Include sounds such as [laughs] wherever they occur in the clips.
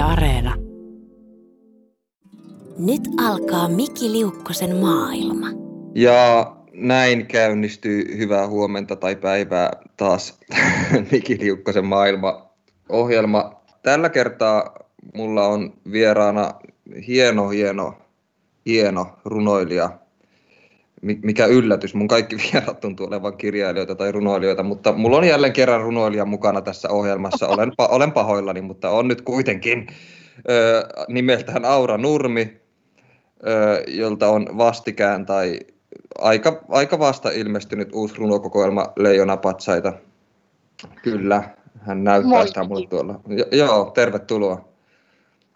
Yle Areena. Nyt alkaa Miki Liukkosen maailma. Ja näin käynnistyy hyvää huomenta tai päivää taas [laughs] Miki Liukkosen maailma-ohjelma. Tällä kertaa mulla on vieraana hieno, hieno, hieno runoilija. Mikä yllätys, mun kaikki [laughs] vierat tuntuu olevan kirjailijoita tai runoilijoita, mutta mulla on jälleen kerran runoilija mukana tässä ohjelmassa. [laughs] Olen, pa- olen pahoillani, mutta on nyt kuitenkin ö, nimeltään Aura Nurmi, ö, jolta on vastikään tai aika, aika vasta ilmestynyt uusi runokokoelma Leijona Patsaita. Kyllä, hän näyttää Moi. sitä mulle tuolla. Jo, joo, tervetuloa.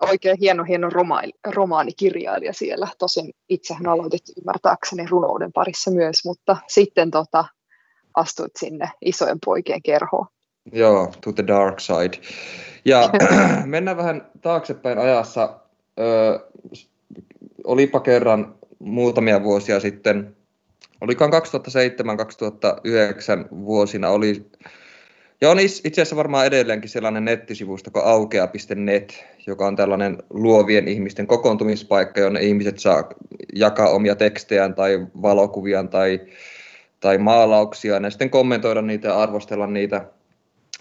Oikein hieno, hieno romaani, romaanikirjailija siellä. Tosin itsehän aloitit ymmärtääkseni runouden parissa myös, mutta sitten tota, astuit sinne isojen poikien kerhoon. Joo, to the dark side. Ja [clears throat] [clears throat] mennään vähän taaksepäin ajassa. Ö, olipa kerran muutamia vuosia sitten, olikohan 2007-2009 vuosina, oli, ja on is- itse asiassa varmaan edelleenkin sellainen nettisivusto kuin aukea.net, joka on tällainen luovien ihmisten kokoontumispaikka, jonne ihmiset saa jakaa omia tekstejään tai valokuviaan tai, tai maalauksia, ja sitten kommentoida niitä ja arvostella niitä.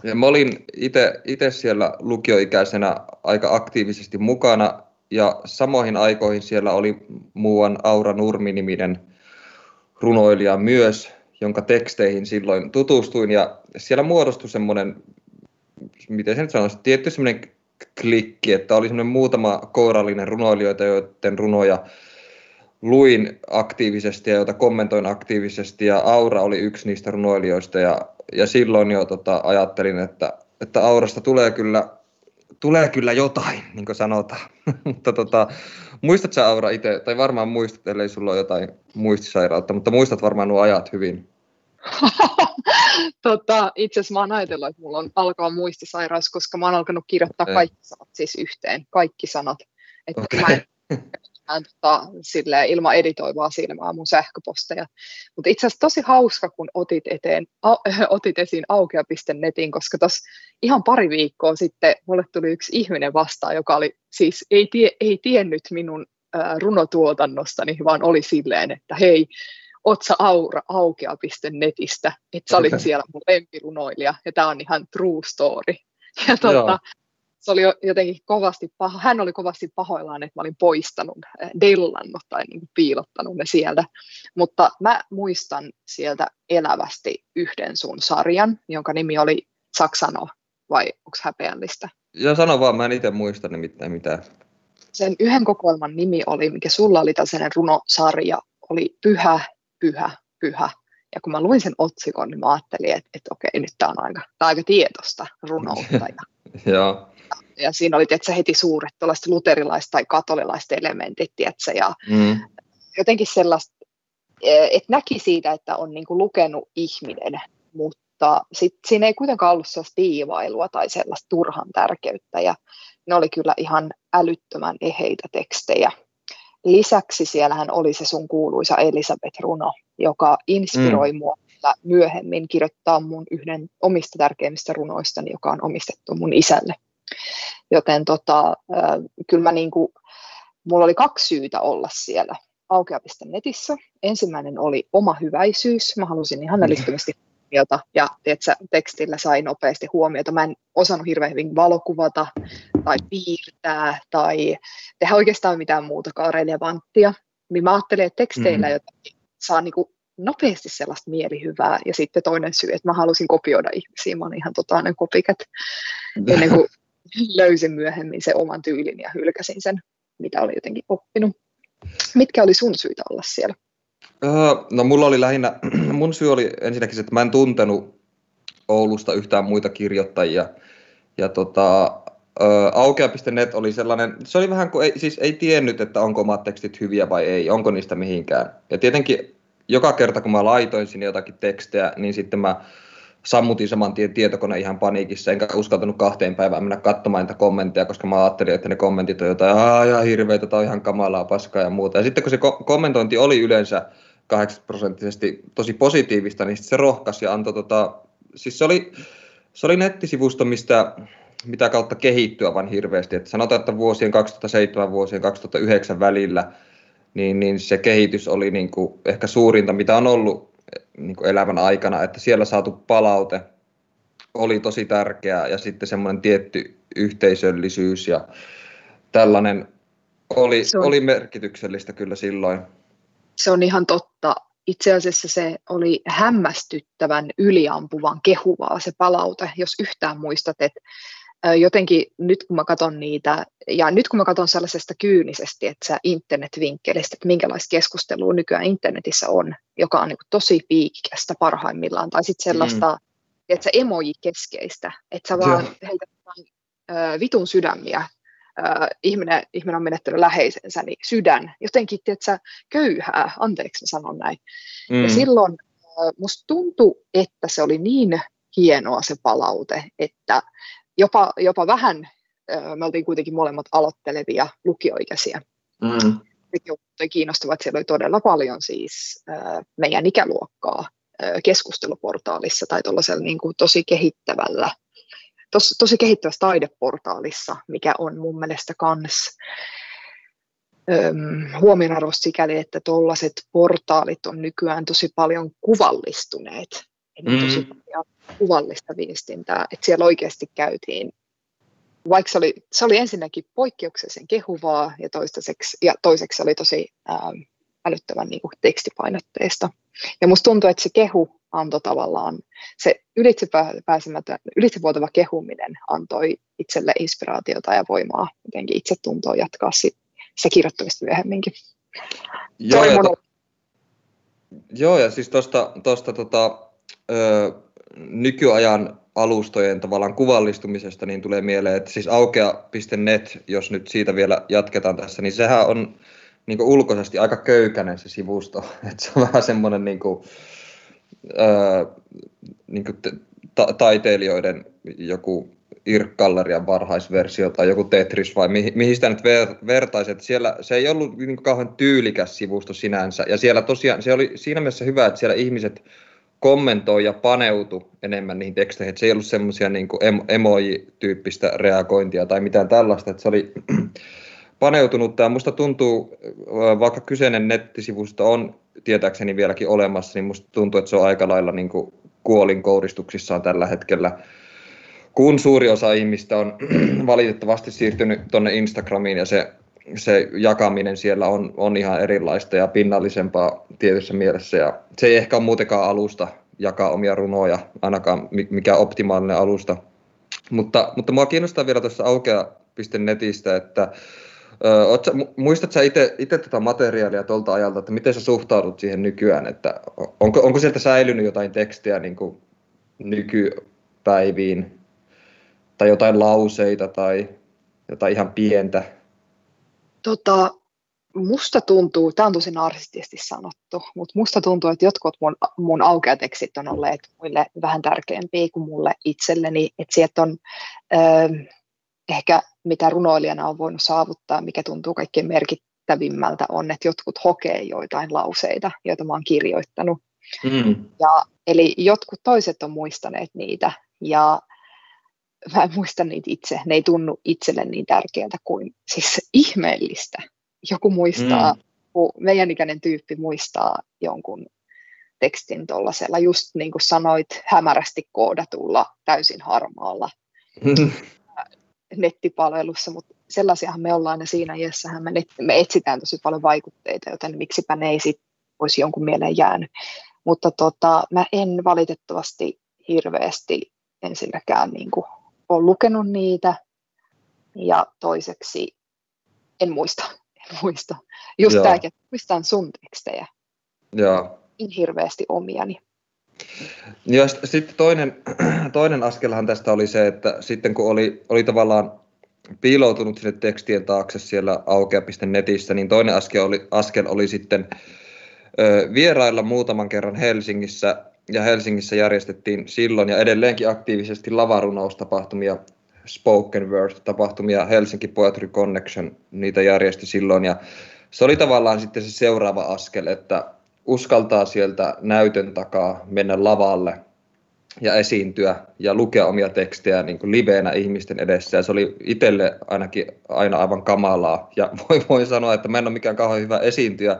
Ja mä olin itse siellä lukioikäisenä aika aktiivisesti mukana, ja samoihin aikoihin siellä oli muuan Aura Nurmi-niminen runoilija myös, jonka teksteihin silloin tutustuin, ja siellä muodostui semmoinen, miten se nyt sanoisi, tietty semmoinen klikki, että oli semmoinen muutama kourallinen runoilijoita, joiden runoja luin aktiivisesti ja joita kommentoin aktiivisesti, ja Aura oli yksi niistä runoilijoista, ja, ja silloin jo tota, ajattelin, että, että Aurasta tulee kyllä, tulee kyllä jotain, niin kuin sanotaan. [laughs] mutta tota, muistat sä Aura itse, tai varmaan muistat, ellei sulla ole jotain muistisairautta, mutta muistat varmaan nuo ajat hyvin. [laughs] tota, itse asiassa mä oon ajatellut, että mulla on alkaa muistisairaus, koska mä oon alkanut kirjoittaa kaikki sanat siis yhteen, kaikki sanat. Että Okei. mä en, mä en tota, silleen, ilman editoivaa silmää mun sähköposteja. Mutta itse asiassa tosi hauska, kun otit, eteen, a, [laughs] otit esiin aukea.netin, koska tuossa ihan pari viikkoa sitten mulle tuli yksi ihminen vastaan, joka oli siis ei, tie, ei tiennyt minun runotuotannostani, vaan oli silleen, että hei, oot sä Aura aukea.netistä, että sä olit siellä mun lempirunoilija, ja tämä on ihan true story. Ja tota, Joo. se oli jo- jotenkin kovasti paho, hän oli kovasti pahoillaan, että mä olin poistanut, äh, dellannut tai niin piilottanut ne sieltä. Mutta mä muistan sieltä elävästi yhden sun sarjan, jonka nimi oli Saksano, vai onko häpeällistä? Ja sano vaan, mä en itse muista nimittäin mitään. Sen yhden kokoelman nimi oli, mikä sulla oli tällainen runosarja, oli Pyhä, Pyhä, Pyhä. Ja kun mä luin sen otsikon, niin mä ajattelin, että, että okei, nyt tämä on aika, tää on aika tietosta runoutta. Ja, [laughs] Joo. ja siinä oli tietysti heti suuret tuollaiset luterilaiset tai katolilaiset elementit, tiedätkö, ja Mm. jotenkin sellaista, eh, että näki siitä, että on niin kuin lukenut ihminen, mutta sit siinä ei kuitenkaan ollut sellaista diivailua tai sellaista turhan tärkeyttä, ja ne oli kyllä ihan älyttömän eheitä tekstejä. Lisäksi siellähän oli se sun kuuluisa Elisabeth Runo, joka inspiroi mm. mua myöhemmin kirjoittaa mun yhden omista tärkeimmistä runoistani, joka on omistettu mun isälle. Joten tota, kyllä mä niinku, mulla oli kaksi syytä olla siellä aukea.netissä. Ensimmäinen oli oma hyväisyys. Mä halusin ihan älyttömästi huomiota ja tiedätkö, tekstillä sai nopeasti huomiota. Mä en osannut hirveän hyvin valokuvata tai piirtää tai tehdä oikeastaan mitään muutakaan relevanttia. Niin mä ajattelin, että teksteillä Mhm. jotenkin saa niinku nopeasti sellaista mielihyvää. Ja sitten toinen syy, että mä halusin kopioida ihmisiä. Mä olin ihan totainen kopikat [laughs] ennen kuin löysin myöhemmin sen oman tyylin ja hylkäsin sen, mitä oli jotenkin oppinut. Mitkä oli sun syitä olla siellä? Öö, No mulla oli lähinnä, [clears throat] mun syy oli ensinnäkin se, että mä en tuntenut Oulusta yhtään muita kirjoittajia. Ja tota, öö, aukea.net oli sellainen, se oli vähän kuin, ei, siis ei tiennyt, että onko omat tekstit hyviä vai ei, onko niistä mihinkään. Ja tietenkin joka kerta kun mä laitoin sinne jotakin tekstejä, niin sitten mä sammutin saman tien tietokone ihan paniikissa, enkä uskaltanut kahteen päivään mennä katsomaan niitä kommentteja, koska mä ajattelin, että ne kommentit on jotain, aah, ihan hirveitä, tai ihan kamalaa, paskaa ja muuta. Ja sitten kun se ko- kommentointi oli yleensä 80 prosenttisesti tosi positiivista, niin se rohkasi ja antoi tota, siis se oli, se oli nettisivusto, mistä mitä kautta kehittyä vaan hirveästi. Et sanotaan, että vuosien 2007 vuosien 2009 välillä niin, niin se kehitys oli niin kuin ehkä suurinta, mitä on ollut niin kuin elämän aikana, että siellä saatu palaute oli tosi tärkeää ja sitten semmoinen tietty yhteisöllisyys ja tällainen oli, oli merkityksellistä kyllä silloin. Se on ihan totta. Itse asiassa se oli hämmästyttävän yliampuvan kehuvaa se palaute, jos yhtään muistat, että jotenkin nyt kun mä katson niitä, ja nyt kun mä katson sellaisesta kyynisesti, että sä internetvinkkelistä, että minkälaista keskustelua nykyään internetissä on, joka on niin tosi piikikästä parhaimmillaan, tai sitten sellaista, mm. että se emoji-keskeistä, että sä vaan heität vitun sydämiä, äh, ihminen, ihminen on menettänyt läheisensä, niin sydän, jotenkin, että sä köyhää, anteeksi mä sanon näin. Mm. Ja silloin äh, musta tuntui, että se oli niin hienoa se palaute, että jopa, jopa vähän, me oltiin kuitenkin molemmat aloittelevia lukioikäisiä. Mm. Sekin kiinnostavat, siellä oli todella paljon siis meidän ikäluokkaa keskusteluportaalissa tai tuollaisella niin kuin tosi kehittävällä, tos, tosi kehittävässä taideportaalissa, mikä on mun mielestä kans huomionarvoista sikäli, että tuollaiset portaalit on nykyään tosi paljon kuvallistuneet. Eli mm. tosi paljon kuvallista viestintää, että siellä oikeasti käytiin, vaikka se oli, se oli ensinnäkin poikkeuksellisen kehuvaa ja, toistaiseksi, ja toiseksi se oli tosi ähm, älyttömän niin kuin tekstipainotteista. Ja musta tuntuu, että se kehu antoi tavallaan, se ylitsepääsemätön, ylitsevuotava kehuminen antoi itselle inspiraatiota ja voimaa jotenkin itse tuntoa jatkaa sit, se kirjoittamista myöhemminkin. Joo, ja, to, joo, ja siis tuosta tota, nykyajan alustojen tavallaan kuvallistumisesta, niin tulee mieleen, että siis aukea.net, jos nyt siitä vielä jatketaan tässä, niin sehän on niin ulkoisesti aika köykäinen se sivusto. [laughs] Että se on vähän semmoinen niin kuin, ää, niin kuin ta- taiteilijoiden joku Irk-gallerian varhaisversio tai joku Tetris vai mihin, mihin sitä nyt ver- vertaisi. Että siellä se ei ollut niin kuin kauhean tyylikäs sivusto sinänsä. Ja siellä tosiaan se oli siinä mielessä hyvä, että siellä ihmiset kommentoi ja paneutu enemmän niihin teksteihin, että se ei ollut semmoisia niin emoji-tyyppistä reagointia tai mitään tällaista, että se oli [clears throat] paneutunut. Tämä musta tuntuu, vaikka kyseinen nettisivusto on tietääkseni vieläkin olemassa, niin musta tuntuu, että se on aika lailla niin kuin kuolin kouristuksissaan tällä hetkellä, kun suuri osa ihmistä on [clears throat] valitettavasti siirtynyt tuonne Instagramiin ja se, se jakaminen siellä on, on ihan erilaista ja pinnallisempaa tietyssä mielessä. Ja se ei ehkä ole muutenkaan alusta jakaa omia runoja, ainakaan mikä optimaalinen alusta. Mutta, mutta mua kiinnostaa vielä tuossa aukea.netistä, että Oot muistatko itse tätä materiaalia tuolta ajalta, että miten sä suhtaudut siihen nykyään, että onko, onko sieltä säilynyt jotain tekstiä niin kuin nykypäiviin, tai jotain lauseita tai jotain ihan pientä? Tota, musta tuntuu, tämä on tosi narsistisesti sanottu, mutta musta tuntuu, että jotkut mun, mun aukeatekstit on olleet muille vähän tärkeämpiä kuin mulle itselleni, että sieltä on äh, ehkä mitä runoilijana on voinut saavuttaa, mikä tuntuu kaikkein merkittävimmältä on, että jotkut hokee joitain lauseita, joita mä oon kirjoittanut. Mm. Ja, eli jotkut toiset on muistaneet niitä ja mä en muista niitä itse, ne ei tunnu itselle niin tärkeältä kuin siis ihmeellistä. Joku muistaa, mm. meidän ikäinen tyyppi muistaa jonkun tekstin tuollaisella, just niin kuin sanoit, hämärästi koodatulla, täysin harmaalla [laughs] nettipalvelussa, mutta sellaisiahan me ollaan ja siinä iässähän me, net, me etsitään tosi paljon vaikutteita, joten miksipä ne ei sit olisi jonkun mieleen jäänyt. Mutta tota, mä en valitettavasti hirveästi ensinnäkään niin kuin, ole lukenut niitä ja toiseksi en muista. [laughs] En muista. Just tämäkin, että muistan sun tekstejä. Joo. En hirveästi omiani. Ja sitten toinen, [clears throat] toinen askelhan tästä oli se, että sitten kun oli, oli tavallaan piiloutunut sinne tekstien taakse siellä aukea.netissä, niin toinen askel oli, askel oli sitten ö, vierailla muutaman kerran Helsingissä, ja Helsingissä järjestettiin silloin ja edelleenkin aktiivisesti lavarunoustapahtumia, spoken word-tapahtumia, Helsinki Poetry Connection, niitä järjesti silloin, ja se oli tavallaan sitten se seuraava askel, että uskaltaa sieltä näytön takaa mennä lavalle ja esiintyä ja lukea omia tekstejä niin kuin liveenä ihmisten edessä. Ja se oli itselle ainakin aina aivan kamalaa. Ja [laughs] voin, voin sanoa, että mä en ole mikään kauhean hyvä esiintyjä,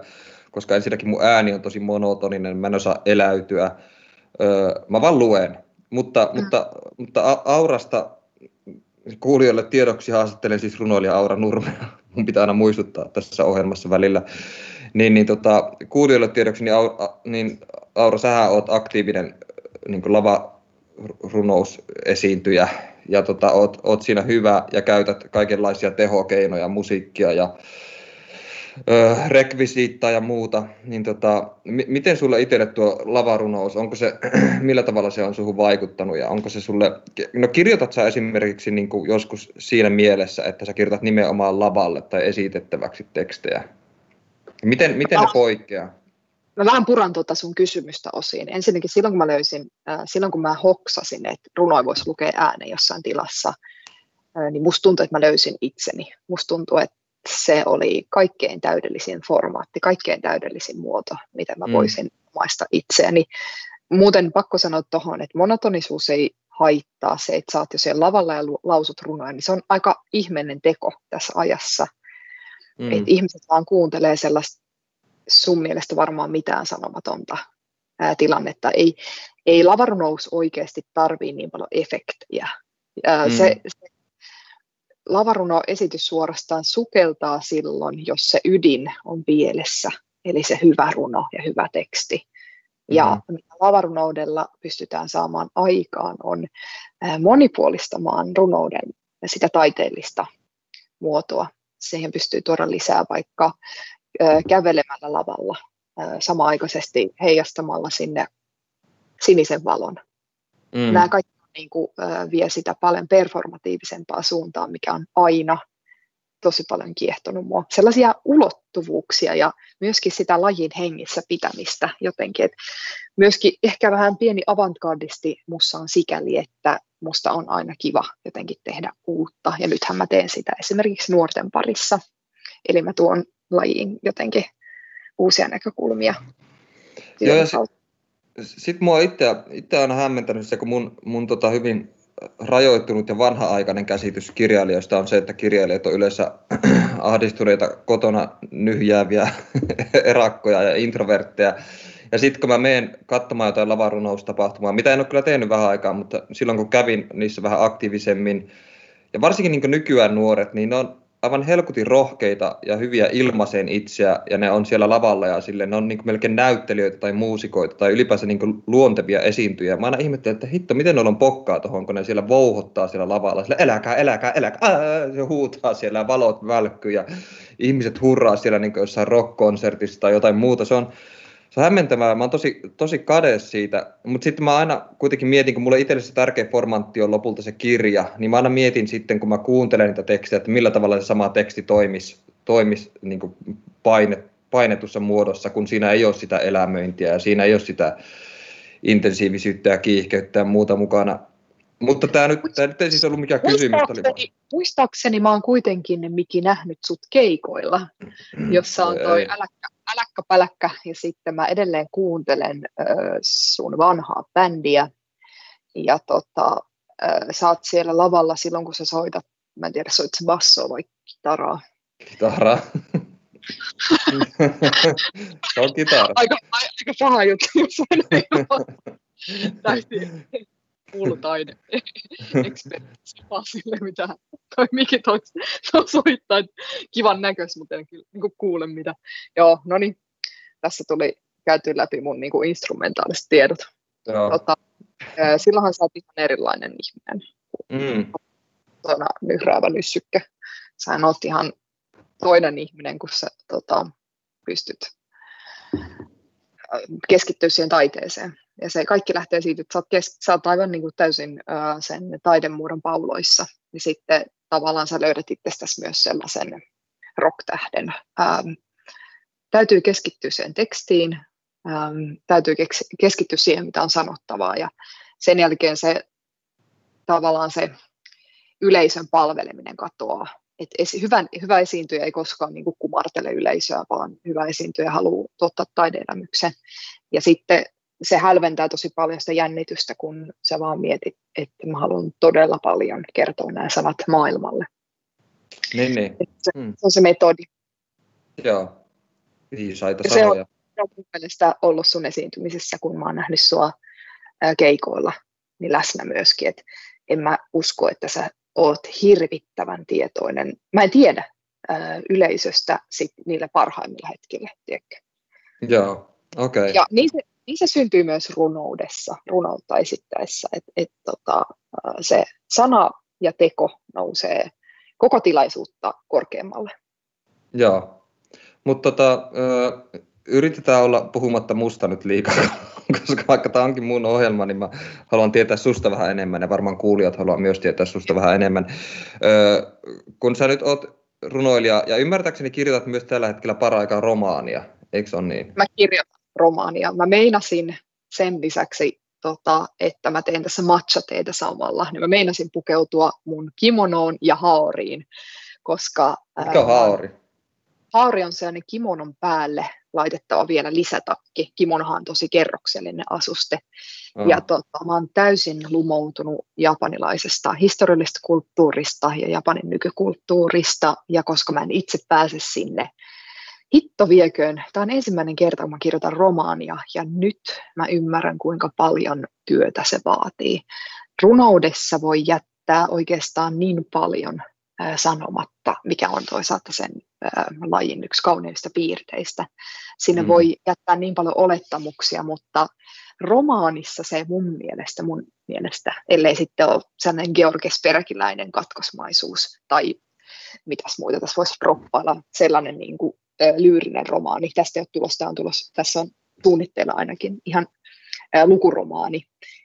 koska ensinnäkin mun ääni on tosi monotoninen, mä en osaa eläytyä. Öö, mä vaan luen. Mutta, mm. mutta, mutta Aurasta kuulijoille tiedoksi haastattelen siis runoilija Aura Nurmea. [laughs] Mun pitää aina muistuttaa tässä ohjelmassa välillä. Niin, niin tota, kuulijoille tiedoksi, niin, Aura, niin Aura, sähän oot aktiivinen niin lavarunous-esiintyjä ja tota, oot, oot siinä hyvä ja käytät kaikenlaisia tehokeinoja, musiikkia ja ö, rekvisiittaa ja muuta, niin tota, m- miten sulle itselle tuo lavarunous, onko se, [clears throat] millä tavalla se on suhun vaikuttanut ja onko se sulle, no kirjoitat sä esimerkiksi niin joskus siinä mielessä, että sä kirjoitat nimenomaan lavalle tai esitettäväksi tekstejä? Miten, miten ne poikkeaa? Mä vähän puran tuota sun kysymystä osiin. Ensinnäkin silloin, kun mä löysin, äh, silloin kun mä hoksasin, että runoja voisi lukea ääneen jossain tilassa, äh, niin musta tuntui, että mä löysin itseni. Musta tuntui, että se oli kaikkein täydellisin formaatti, kaikkein täydellisin muoto, mitä mä mm. voisin maista itseäni. Muuten pakko sanoa tuohon, että monotonisuus ei haittaa se, että sä oot jo siellä lavalla ja lausut runoja, niin se on aika ihmeinen teko tässä ajassa. Mm. Että ihmiset vaan kuuntelee sellaista sun mielestä varmaan mitään sanomatonta ää, tilannetta. Ei, ei lavarunous oikeasti tarvii niin paljon efektejä. Ää, mm. se, se lavaruno-esitys suorastaan sukeltaa silloin, jos se ydin on pielessä, eli se hyvä runo ja hyvä teksti. Ja mm. mitä lavarunoudella pystytään saamaan aikaan, on monipuolistamaan runouden sitä taiteellista muotoa. Siihen pystyy tuoda lisää vaikka kävelemällä lavalla samaaikaisesti heijastamalla sinne sinisen valon. Mm. Nämä kaikki niin kuin, vie sitä paljon performatiivisempaa suuntaan, mikä on aina tosi paljon kiehtonut mua. Sellaisia ulottuvuuksia ja myöskin sitä lajin hengissä pitämistä jotenkin. Et myöskin ehkä vähän pieni avantgardisti mussa on sikäli, että musta on aina kiva jotenkin tehdä uutta. Ja nythän mä teen sitä esimerkiksi nuorten parissa. Eli mä tuon lajiin jotenkin uusia näkökulmia. Joo, ja sitten mua itse, itse aina hämmentänyt se, kun mun, mun tota hyvin rajoittunut ja vanha-aikainen käsitys kirjailijoista on se, että kirjailijat on yleensä [clears throat] ahdistuneita kotona nyhjääviä [laughs] erakkoja ja introvertteja. Ja sitten kun mä menen katsomaan jotain lavarunoustapahtumaa, mitä en ole kyllä tehnyt vähän aikaa, mutta silloin kun kävin niissä vähän aktiivisemmin, ja varsinkin niin nykyään nuoret, niin ne on aivan helkutin rohkeita ja hyviä ilmaiseen itseä, ja ne on siellä lavalla, ja sille ne on niin melkein näyttelijöitä tai muusikoita, tai ylipäänsä niin luontevia esiintyjä. Mä aina ihmettelen, että hitto, miten ne on pokkaa tuohon, kun ne siellä vouhottaa siellä lavalla, sillä eläkää, eläkää, eläkää, ää, se huutaa siellä, valot välkkyy, ja ihmiset hurraa siellä niin jossain rock-konsertissa tai jotain muuta. Se on, se on hämmentävää. Mä oon tosi, tosi kade siitä, mutta sitten mä aina kuitenkin mietin, kun mulle itselle se tärkeä formantti on lopulta se kirja, niin mä aina mietin sitten, kun mä kuuntelen niitä tekstejä, että millä tavalla se sama teksti toimisi, toimisi niin kuin paine, painetussa muodossa, kun siinä ei ole sitä elämöintiä ja siinä ei ole sitä intensiivisyyttä ja kiihkeyttä ja muuta mukana. Mutta tämä nyt, tämä nyt ei siis ollut mikään kysymys. Muistaakseni, muistaakseni mä oon kuitenkin Miki nähnyt sut keikoilla, jossa on toi äläkkä, äläkkä päläkkä ja sitten mä edelleen kuuntelen äh, sun vanhaa bändiä ja tota, äh, sä oot siellä lavalla silloin kun sä soitat, mä en tiedä soit se basso vai kitaraa. Kitaraa. se on kitara. Aika, aika paha juttu, jos [laughs] taide [laughs] ekspertti sille, mitä toi Miki toi, soittaa. Kivan näköis, mutta en kyllä niin kuule mitä. Joo, no niin, tässä tuli käyty läpi mun niin kuin instrumentaaliset tiedot. Joo. Tota, silloinhan sä oot ihan erilainen ihminen. Mm. Tuona nyhräävä nyssykkä. Sä oot ihan toinen ihminen, kun sä tota, pystyt keskittyä siihen taiteeseen. Ja se kaikki lähtee siitä, että sä oot, kes- sä oot aivan niin kuin täysin uh, sen taidemuodon pauloissa. Ja sitten tavallaan sä löydät itsestäsi myös sellaisen rocktähden. Um, täytyy keskittyä siihen tekstiin, um, täytyy keskittyä siihen, mitä on sanottavaa. Ja sen jälkeen se tavallaan se yleisön palveleminen katoaa. Et esi- hyvä, hyvä esiintyjä ei koskaan niin kuin kumartele yleisöä, vaan hyvä esiintyjä haluaa tuottaa taideelämyksen. Ja sitten se hälventää tosi paljon sitä jännitystä, kun sä vaan mietit, että mä haluan todella paljon kertoa nämä sanat maailmalle. Niin, niin. Se, mm. se on se metodi. Joo, viisaita se sanoja. Se on mun mielestä ollut sun esiintymisessä, kun mä oon nähnyt sua keikoilla, niin läsnä myöskin, että en mä usko, että sä oot hirvittävän tietoinen. Mä en tiedä yleisöstä sit niillä parhaimmilla hetkillä, tiedätkö? Joo, okei. Okay. Ja niin se, niin se syntyy myös runoudessa, runoutta esittäessä, että et, tota, se sana ja teko nousee koko tilaisuutta korkeammalle. Joo, mutta tota, yritetään olla puhumatta musta nyt liikaa, [laughs] koska vaikka tämä onkin mun ohjelma, niin mä haluan tietää susta vähän enemmän ja varmaan kuulijat haluaa myös tietää susta vähän enemmän. kun sä nyt oot runoilija ja ymmärtääkseni kirjoitat myös tällä hetkellä paraikaa romaania, eikö on niin? Mä kirjoitan romaania. Mä meinasin sen lisäksi, tota, että mä teen tässä matcha-teitä samalla, niin mä meinasin pukeutua mun kimonoon ja haoriin, koska... Mikä on haori? Haori on sellainen kimonon päälle laitettava vielä lisätakki. Kimonohan on tosi kerroksellinen asuste. Mm. Ja tota, mä oon täysin lumoutunut japanilaisesta historiallisesta kulttuurista ja Japanin nykykulttuurista. Ja koska mä en itse pääse sinne hitto vieköön, tämä on ensimmäinen kerta, kun mä kirjoitan romaania, ja nyt mä ymmärrän, kuinka paljon työtä se vaatii. Runoudessa voi jättää oikeastaan niin paljon sanomatta, mikä on toisaalta sen lajin yksi kauneimmista piirteistä. Sinne mm. voi jättää niin paljon olettamuksia, mutta romaanissa se mun mielestä, mun mielestä, ellei sitten ole sellainen Georges Perkiläinen katkosmaisuus tai mitäs muita tässä voisi proppailla, sellainen niin kuin, lyyrinen romaani. Tästä ei ole on tulossa, tässä on suunnitteilla ainakin ihan lukuromaani,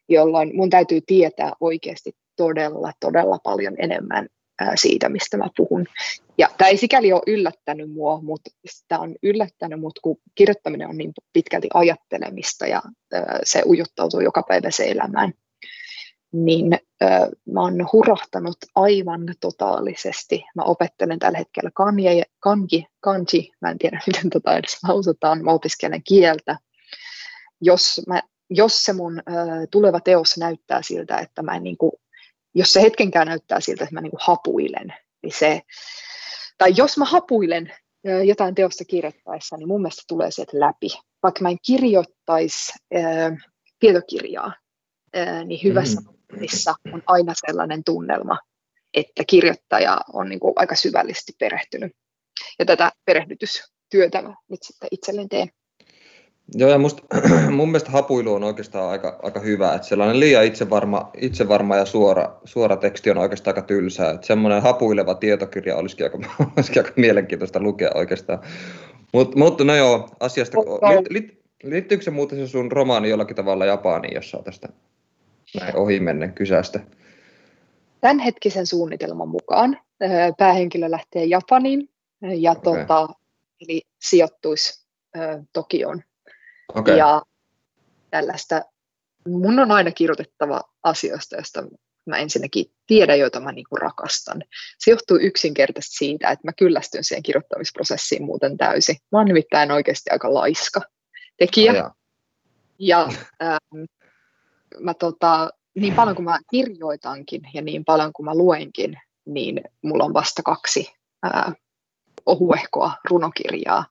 jolloin mun täytyy tietää oikeasti todella, todella paljon enemmän siitä, mistä mä puhun. Ja tämä ei sikäli ole yllättänyt mua, mutta tämä on yllättänyt mut, kun kirjoittaminen on niin pitkälti ajattelemista ja se ujuttautuu joka päivä se elämään. Niin äh, mä oon hurahtanut aivan totaalisesti. Mä opettelen tällä hetkellä kanji, kanji, kanji mä en tiedä [laughs] miten tota edes lausutaan, mä opiskelen kieltä. Jos, mä, jos se mun äh, tuleva teos näyttää siltä, että mä en niin kuin jos se hetkenkään näyttää siltä, että mä niin kuin hapuilen, niin se, tai jos mä hapuilen jotain teosta kirjoittaessa, niin mun mielestä tulee sieltä läpi. Vaikka mä en kirjoittaisi ää, tietokirjaa, niin hyvässä mm. On aina sellainen tunnelma, että kirjoittaja on niin kuin aika syvällisesti perehtynyt. Ja tätä perehdytystyötä mä nyt sitten itselleen teen. Joo, ja musta, [clears throat] mun mielestä hapuilu on oikeastaan aika, aika hyvä. Että sellainen liian itsevarma, itsevarma ja suora, suora teksti on oikeastaan aika tylsää. Että semmoinen hapuileva tietokirja olisikin aika, [laughs] olisikin aika mielenkiintoista lukea oikeastaan. Mut, mutta no joo, asiasta... Li, liittyykö se muuten se sun romaani jollakin tavalla Japaniin, jos saa tästä näin ohimennen kysästä? Tämänhetkisen suunnitelman mukaan päähenkilö lähtee Japaniin ja okay. tota, eli sijoittuisi Tokioon Okay. Ja tällaista, mun on aina kirjoitettava asioista, joista mä ensinnäkin tiedän, joita mä niinku rakastan. Se johtuu yksinkertaisesti siitä, että mä kyllästyn siihen kirjoittamisprosessiin muuten täysin. Mä oon nimittäin oikeasti aika laiska tekijä. Oh, ja [laughs] ähm, mä tota, niin paljon kuin mä kirjoitankin ja niin paljon kuin mä luenkin, niin mulla on vasta kaksi ää, ohuehkoa runokirjaa.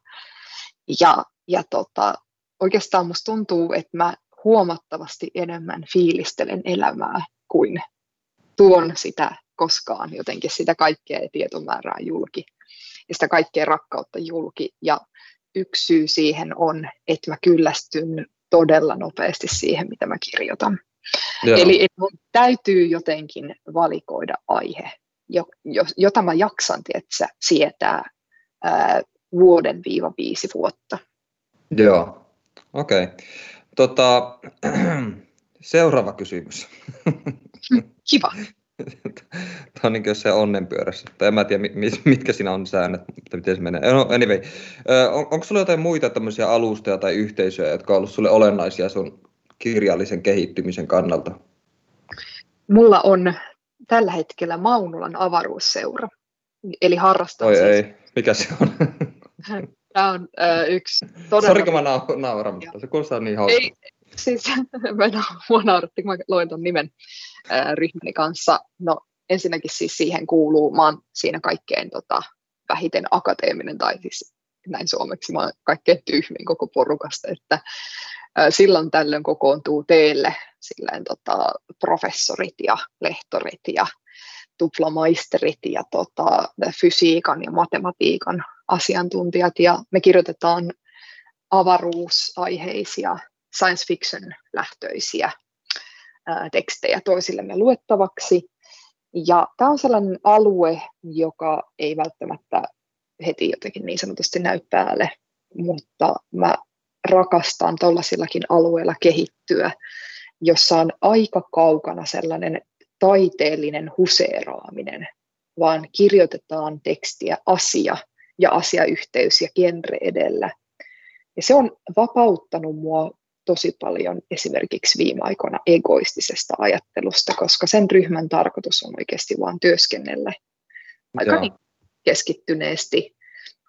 Ja, ja tota, oikeastaan musta tuntuu, että mä huomattavasti enemmän fiilistelen elämää kuin tuon sitä koskaan jotenkin sitä kaikkea tietomäärää julki ja sitä kaikkea rakkautta julki. Ja yksi syy siihen on, että mä kyllästyn todella nopeasti siihen, mitä mä kirjoitan. Joo. Eli mun täytyy jotenkin valikoida aihe, jota mä jaksan tietsä, sietää ää, vuoden viiva viisi vuotta. Joo, Okei. Okay. Tota, [clears throat] seuraava kysymys. [laughs] Kiva. Tämä on niin se onnenpyörässä. Tai en mä tiedä, mitkä siinä on säännöt, mutta miten se menee. No, anyway. On, onko sulla jotain muita tämmöisiä alustoja tai yhteisöjä, jotka on ollut sulle olennaisia sun kirjallisen kehittymisen kannalta? Mulla on tällä hetkellä Maunulan avaruusseura. Eli harrastan Oi siis... ei, mikä se on? Tämä on äh, yksi todella... Sori, mä nauran, mutta se kuulostaa niin hauska. Ei, siis [laughs] mua nauratti, kun mä loin ton nimen ää, ryhmäni kanssa. No ensinnäkin siis siihen kuuluu, mä oon siinä kaikkein tota, vähiten akateeminen, tai siis näin suomeksi, mä oon kaikkein tyhmin koko porukasta, että silloin tällöin kokoontuu teille silleen, tota, professorit ja lehtorit ja tuplamaisterit ja tota, fysiikan ja matematiikan asiantuntijat, ja me kirjoitetaan avaruusaiheisia science fiction lähtöisiä tekstejä toisillemme luettavaksi. Ja tämä on sellainen alue, joka ei välttämättä heti jotenkin niin sanotusti näy päälle, mutta mä rakastan tuollaisillakin alueilla kehittyä, jossa on aika kaukana sellainen taiteellinen huseeraaminen, vaan kirjoitetaan tekstiä asia ja asiayhteys ja genre edellä. Ja se on vapauttanut mua tosi paljon esimerkiksi viime aikoina egoistisesta ajattelusta, koska sen ryhmän tarkoitus on oikeasti vain työskennellä aika niin keskittyneesti,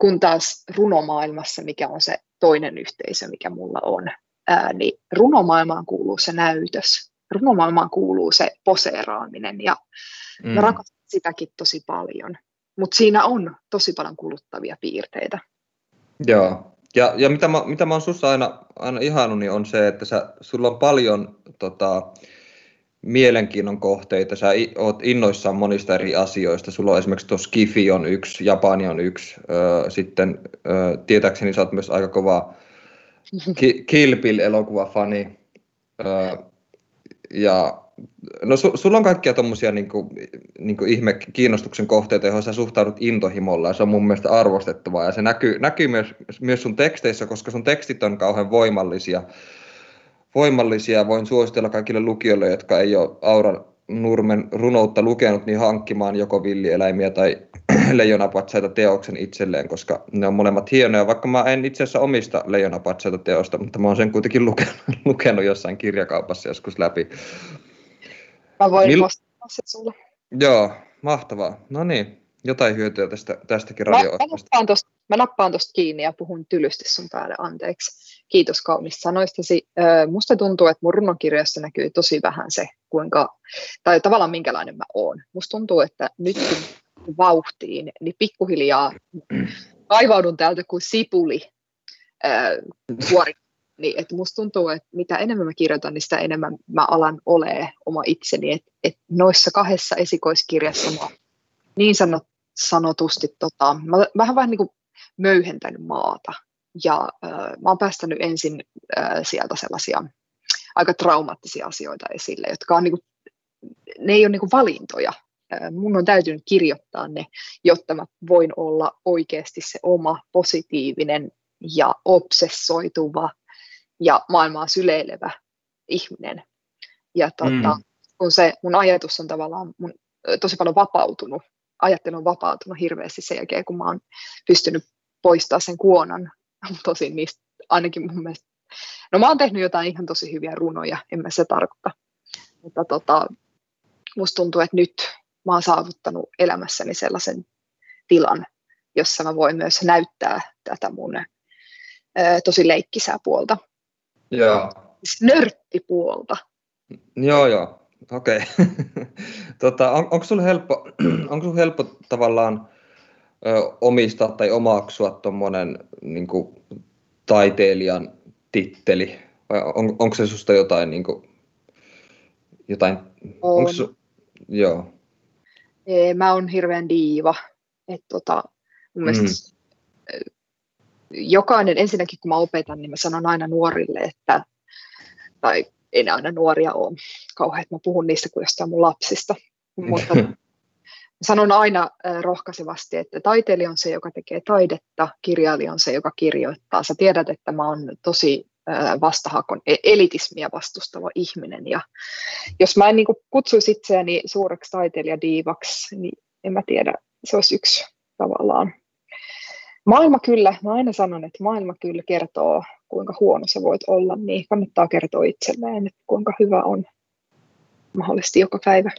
kun taas runomaailmassa, mikä on se toinen yhteisö, mikä mulla on, ää, niin runomaailmaan kuuluu se näytös, runomaailmaan kuuluu se poseeraaminen ja mm. mä rakastan sitäkin tosi paljon, mutta siinä on tosi paljon kuluttavia piirteitä. Joo, ja, ja mitä, mä, mitä mä oon sussa aina, aina ihannut, niin on se, että sä, sulla on paljon tota, mielenkiinnon kohteita, sä oot innoissaan monista eri asioista. Sulla on esimerkiksi tuossa Skifi on yksi, Japani on yksi, öö, sitten öö, tietääkseni sä oot myös aika kova [laughs] ki- Kill Bill-elokuvafani. Öö, ja No su, sulla on kaikkia tuommoisia niinku, niinku ihme kiinnostuksen kohteita, joihin sä suhtaudut intohimolla ja se on mun mielestä arvostettavaa ja se näkyy, näkyy myös, myös sun teksteissä, koska sun tekstit on kauhean voimallisia. Voimallisia voin suositella kaikille lukijoille, jotka ei ole Aura Nurmen runoutta lukenut, niin hankkimaan joko villieläimiä tai [clears throat] leijonapatsaita teoksen itselleen, koska ne on molemmat hienoja, vaikka mä en itse asiassa omista leijonapatsaita teosta, mutta mä oon sen kuitenkin lukenut, [laughs] lukenut jossain kirjakaupassa joskus läpi. Mä voin Mil... vastata se sulle. Joo, mahtavaa. No niin, jotain hyötyä tästä, tästäkin radio mä, nappaan tosta kiinni ja puhun tylysti sun päälle, anteeksi. Kiitos kaunista sanoistasi. Musta tuntuu, että mun runokirjassa näkyy tosi vähän se, kuinka, tai tavallaan minkälainen mä oon. Musta tuntuu, että nyt kun vauhtiin, niin pikkuhiljaa [clears throat] kaivaudun täältä kuin sipuli äh, niin, että musta tuntuu, että mitä enemmän mä kirjoitan, niin sitä enemmän mä alan olee oma itseni. Että et noissa kahdessa esikoiskirjassa mä niin sanot, sanotusti, tota, mä vähän vähän niin kuin möyhentänyt maata. Ja äh, mä oon päästänyt ensin äh, sieltä sellaisia aika traumaattisia asioita esille, jotka on niin kuin, ne ei ole niin kuin valintoja. Äh, mun on täytynyt kirjoittaa ne, jotta mä voin olla oikeasti se oma positiivinen ja obsessoituva ja maailmaa syleilevä ihminen. Ja tota, mm. kun se mun ajatus on tavallaan mun, tosi paljon vapautunut, ajattelu on vapautunut hirveästi sen jälkeen, kun mä oon pystynyt poistamaan sen kuonan. [laughs] Tosin niistä ainakin mun mielestä, no mä oon tehnyt jotain ihan tosi hyviä runoja, en mä se tarkoita. Mutta tota, musta tuntuu, että nyt mä oon saavuttanut elämässäni sellaisen tilan, jossa mä voin myös näyttää tätä mun ä, tosi leikkisää puolta. Joo. Nörttipuolta. Joo, joo. Okei. Okay. [laughs] tota, on, onko sinulle helppo, [clears throat] onko sinulle helppo tavallaan ö, omistaa tai omaksua tuommoinen niin taiteilijan titteli? Vai on, onko se sinusta jotain, niin kuin, jotain on. Onko su, joo. Ee, mä oon hirveän diiva. Et, tota, mun mm jokainen, ensinnäkin kun mä opetan, niin mä sanon aina nuorille, että, tai ei ne aina nuoria ole kauhean, että mä puhun niistä kuin jostain mun lapsista, mutta [laughs] sanon aina rohkaisevasti, että taiteilija on se, joka tekee taidetta, kirjailija on se, joka kirjoittaa. Sä tiedät, että mä oon tosi vastahakon e-, elitismiä vastustava ihminen. Ja jos mä en niin kutsuisi itseäni suureksi taiteilijadiivaksi, niin en mä tiedä, se olisi yksi tavallaan Maailma kyllä, mä aina sanon, että maailma kyllä kertoo, kuinka huono sä voit olla, niin kannattaa kertoa itselleen, että kuinka hyvä on mahdollisesti joka päivä.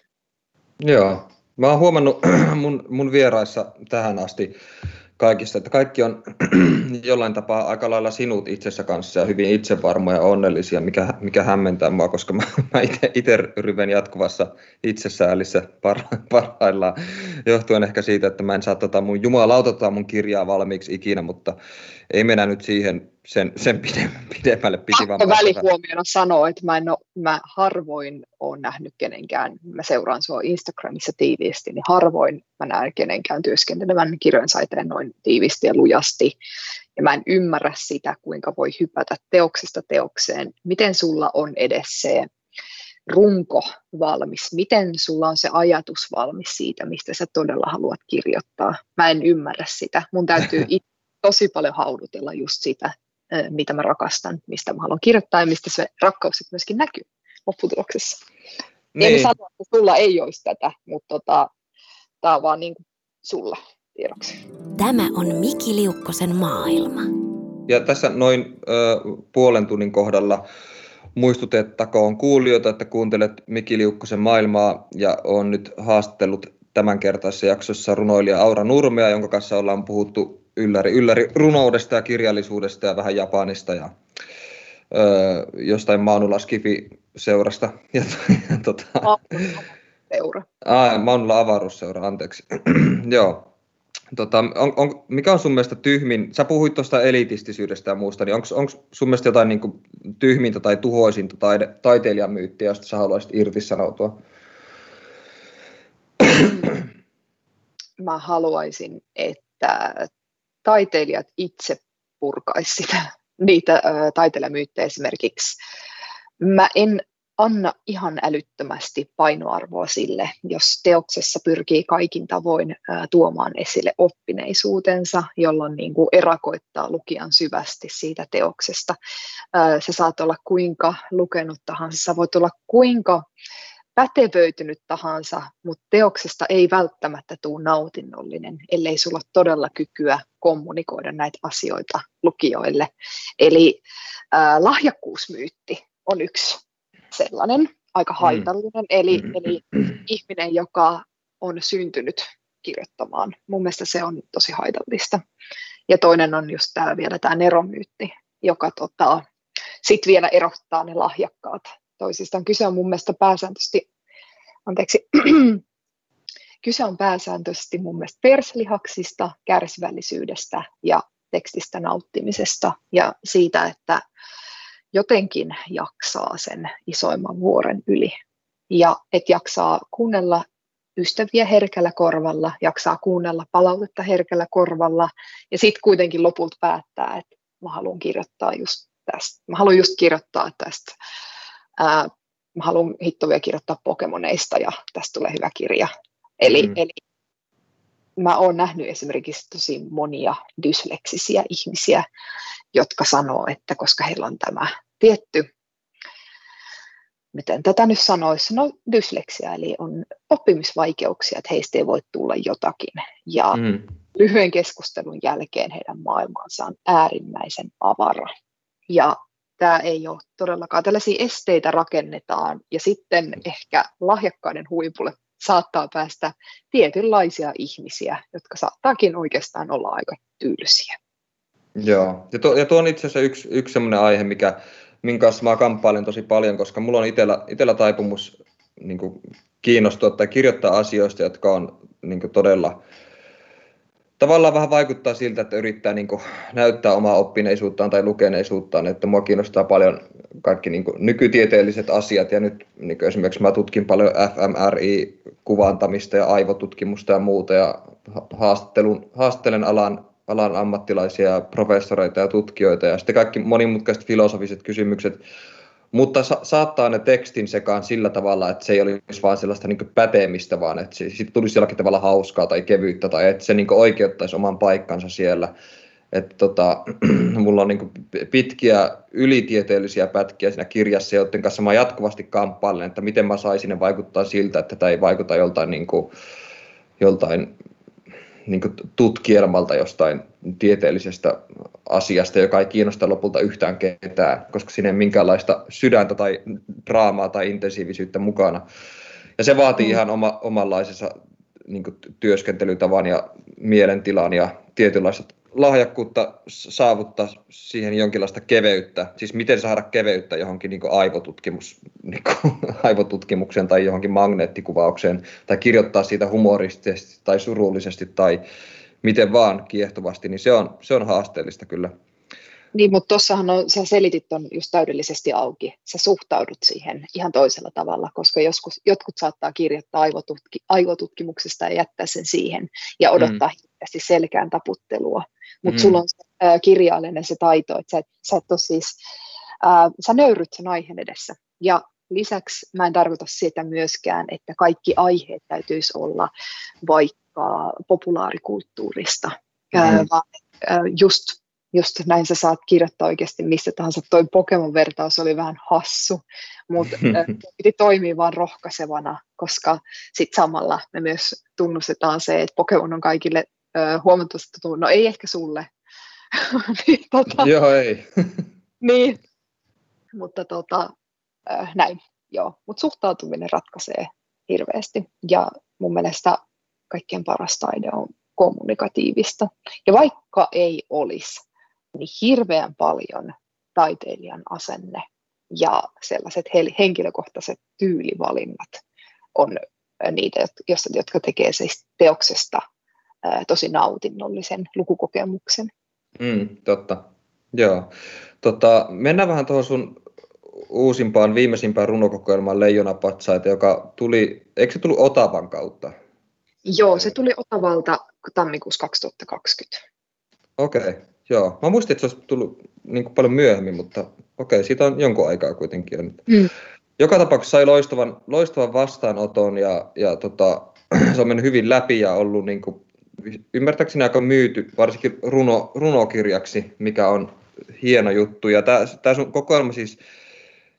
Joo, mä oon huomannut [clears throat] mun, mun vieraissa tähän asti kaikista, että kaikki on [clears throat] jollain tapaa aika lailla sinut itsessä kanssa ja hyvin itsevarmoja ja onnellisia, mikä, mikä hämmentää mua, koska mä, [laughs] mä itse ryven jatkuvassa itsesäälissä parha, [laughs] parhaillaan, johtuen ehkä siitä, että mä en saa tota mun jumalauta tota mun kirjaa valmiiksi ikinä, mutta ei mennä nyt siihen sen, sen pidemmälle piti vaan välihuomiona sanoa, että mä, en ole, mä harvoin olen nähnyt kenenkään, mä seuraan sua Instagramissa tiiviisti, niin harvoin mä näen kenenkään työskentelevän kirjojen saiteen noin tiiviisti ja lujasti. Ja mä en ymmärrä sitä, kuinka voi hypätä teoksesta teokseen. Miten sulla on edes se runko valmis? Miten sulla on se ajatus valmis siitä, mistä sä todella haluat kirjoittaa? Mä en ymmärrä sitä. Mun täytyy [laughs] itse tosi paljon haudutella just sitä, mitä mä rakastan, mistä mä haluan kirjoittaa ja mistä se rakkaus myöskin näkyy lopputuloksessa. Niin. En sano, että sulla ei olisi tätä, mutta tota, tämä on vaan niin kuin sulla tiedoksi. Tämä on Miki Liukkosen maailma. Ja tässä noin ö, puolen tunnin kohdalla muistutettakoon kuulijoita, että kuuntelet Miki Liukkosen maailmaa ja on nyt haastellut tämänkertaisessa jaksossa runoilija Aura Nurmea, jonka kanssa ollaan puhuttu ylläri, ylläri runoudesta ja kirjallisuudesta ja vähän Japanista ja öö, jostain Maanula Skifi-seurasta. [laughs] Ja, ja, tota, Seura. Aa, Maanula avaruusseura, anteeksi. [clears throat] Joo. Tota, on, on, mikä on sun mielestä tyhmin, sä puhuit tuosta elitistisyydestä ja muusta, niin onko sun mielestä jotain niin kuin, tyhmintä tai tuhoisinta taide, taiteilijamyyttiä, josta sä haluaisit irtisanoutua? Mä haluaisin, että taiteilijat itse purkaisi sitä, niitä taiteilijamyyttejä esimerkiksi. Mä en anna ihan älyttömästi painoarvoa sille, jos teoksessa pyrkii kaikin tavoin tuomaan esille oppineisuutensa, jolloin niin kuin erakoittaa lukijan syvästi siitä teoksesta. Se saat olla kuinka lukenut tahansa, sä voit olla kuinka pätevöitynyt tahansa, mutta teoksesta ei välttämättä tule nautinnollinen, ellei sulla ole todella kykyä kommunikoida näitä asioita lukijoille. Eli äh, lahjakkuusmyytti on yksi sellainen aika mm. haitallinen, mm. eli, eli ihminen, joka on syntynyt kirjoittamaan. Mun mielestä se on tosi haitallista. Ja toinen on just tää, vielä tämä neromyytti, joka tota, sitten vielä erottaa ne lahjakkaat toisistaan. Kyse on mun mielestä pääsääntöisesti, anteeksi, [clears throat] kyse on pääsääntöisesti mun mielestä perslihaksista, kärsivällisyydestä ja tekstistä nauttimisesta ja siitä, että jotenkin jaksaa sen isoimman vuoren yli. Ja että jaksaa kuunnella ystäviä herkällä korvalla, jaksaa kuunnella palautetta herkällä korvalla ja sitten kuitenkin lopulta päättää, että mä haluan kirjoittaa just tästä. Mä haluan just kirjoittaa tästä ää, mä haluan hittovia kirjoittaa Pokemoneista ja tästä tulee hyvä kirja. Eli, mm. eli mä oon nähnyt esimerkiksi tosi monia dysleksisiä ihmisiä, jotka sanoo, että koska heillä on tämä tietty, miten tätä nyt sanoisi, no dysleksia, eli on oppimisvaikeuksia, että heistä ei voi tulla jotakin. Ja mm. lyhyen keskustelun jälkeen heidän maailmansa on äärimmäisen avara. Ja tämä ei ole todellakaan. Tällaisia esteitä rakennetaan ja sitten ehkä lahjakkaiden huipulle saattaa päästä tietynlaisia ihmisiä, jotka saattaakin oikeastaan olla aika tylsiä. Joo, ja tuo, ja tuo on itse asiassa yksi, yksi sellainen aihe, mikä, minkä kanssa mä kamppailen tosi paljon, koska mulla on itsellä, itsellä taipumus niin kiinnostua tai kirjoittaa asioista, jotka on niin todella tavallaan vähän vaikuttaa siltä, että yrittää niin kuin, näyttää omaa oppineisuuttaan tai lukeneisuuttaan, että mua kiinnostaa paljon kaikki niin kuin, nykytieteelliset asiat. Ja nyt niin kuin esimerkiksi mä tutkin paljon fMRI-kuvantamista ja aivotutkimusta ja muuta ja haastattelun, haastattelen alan, alan ammattilaisia, professoreita ja tutkijoita. Ja sitten kaikki monimutkaiset filosofiset kysymykset mutta sa- saattaa ne tekstin sekaan sillä tavalla, että se ei olisi vain sellaista niin päteemistä, vaan että se sit tulisi jollakin tavalla hauskaa tai kevyyttä tai että se niin oikeuttaisi oman paikkansa siellä. Että tota, [clears throat] mulla on niin pitkiä ylitieteellisiä pätkiä siinä kirjassa, joiden kanssa mä jatkuvasti kamppailen, että miten mä saisin ne vaikuttaa siltä, että tämä ei vaikuta joltain, niin kuin, joltain niin tutkielmalta jostain tieteellisestä asiasta, joka ei kiinnosta lopulta yhtään ketään, koska siinä ei minkäänlaista sydäntä tai draamaa tai intensiivisyyttä mukana. Ja se vaatii mm. ihan oma, omanlaisensa niin työskentelytavan ja mielentilan ja tietynlaista lahjakkuutta saavuttaa siihen jonkinlaista keveyttä, siis miten saada keveyttä johonkin niin aivotutkimus, [laughs] niin aivotutkimukseen tai johonkin magneettikuvaukseen, tai kirjoittaa siitä humoristisesti tai surullisesti tai miten vaan kiehtovasti, niin se on, se on haasteellista kyllä. Niin, mutta tuossahan on, sä selitit on just täydellisesti auki. Sä suhtaudut siihen ihan toisella tavalla, koska joskus, jotkut saattaa kirjoittaa aivotutki, aivotutkimuksesta ja jättää sen siihen ja odottaa mm. hirveästi selkään taputtelua. Mutta mm. sulla on se, äh, kirjallinen se taito, että sä, sä, et siis, äh, sä nöyryt sen aiheen edessä. Ja lisäksi mä en tarkoita sitä myöskään, että kaikki aiheet täytyisi olla vaikka populaarikulttuurista, mm. äh, vaan äh, just just näin sä saat kirjoittaa oikeasti missä tahansa. Toi Pokemon-vertaus oli vähän hassu, mutta [laughs] piti toimia vaan rohkaisevana, koska sitten samalla me myös tunnustetaan se, että Pokemon on kaikille ö, huomattavasti tuttu. No ei ehkä sulle. [laughs] niin, tota, Joo, ei. [laughs] niin, mutta tota, ö, näin, joo. Mutta suhtautuminen ratkaisee hirveästi. Ja mun mielestä kaikkein paras taide on kommunikatiivista. Ja vaikka ei olisi, niin hirveän paljon taiteilijan asenne ja sellaiset henkilökohtaiset tyylivalinnat on niitä, jotka tekee siis teoksesta tosi nautinnollisen lukukokemuksen. Mm, totta. Joo. Tota, mennään vähän tuohon sun uusimpaan, viimeisimpään runokokoelmaan Leijonapatsaita, joka tuli, eikö se tullut Otavan kautta? Joo, se tuli Otavalta tammikuussa 2020. Okei, okay. Joo, mä muistin, että se olisi tullut niin kuin paljon myöhemmin, mutta okei, siitä on jonkun aikaa kuitenkin. Mm. Joka tapauksessa sai loistavan, loistavan vastaanoton ja, ja tota, [clears throat] se on mennyt hyvin läpi ja ollut niin kuin, ymmärtääkseni aika myyty, varsinkin runo, runokirjaksi, mikä on hieno juttu. Ja tämä, tämä sun kokoelma siis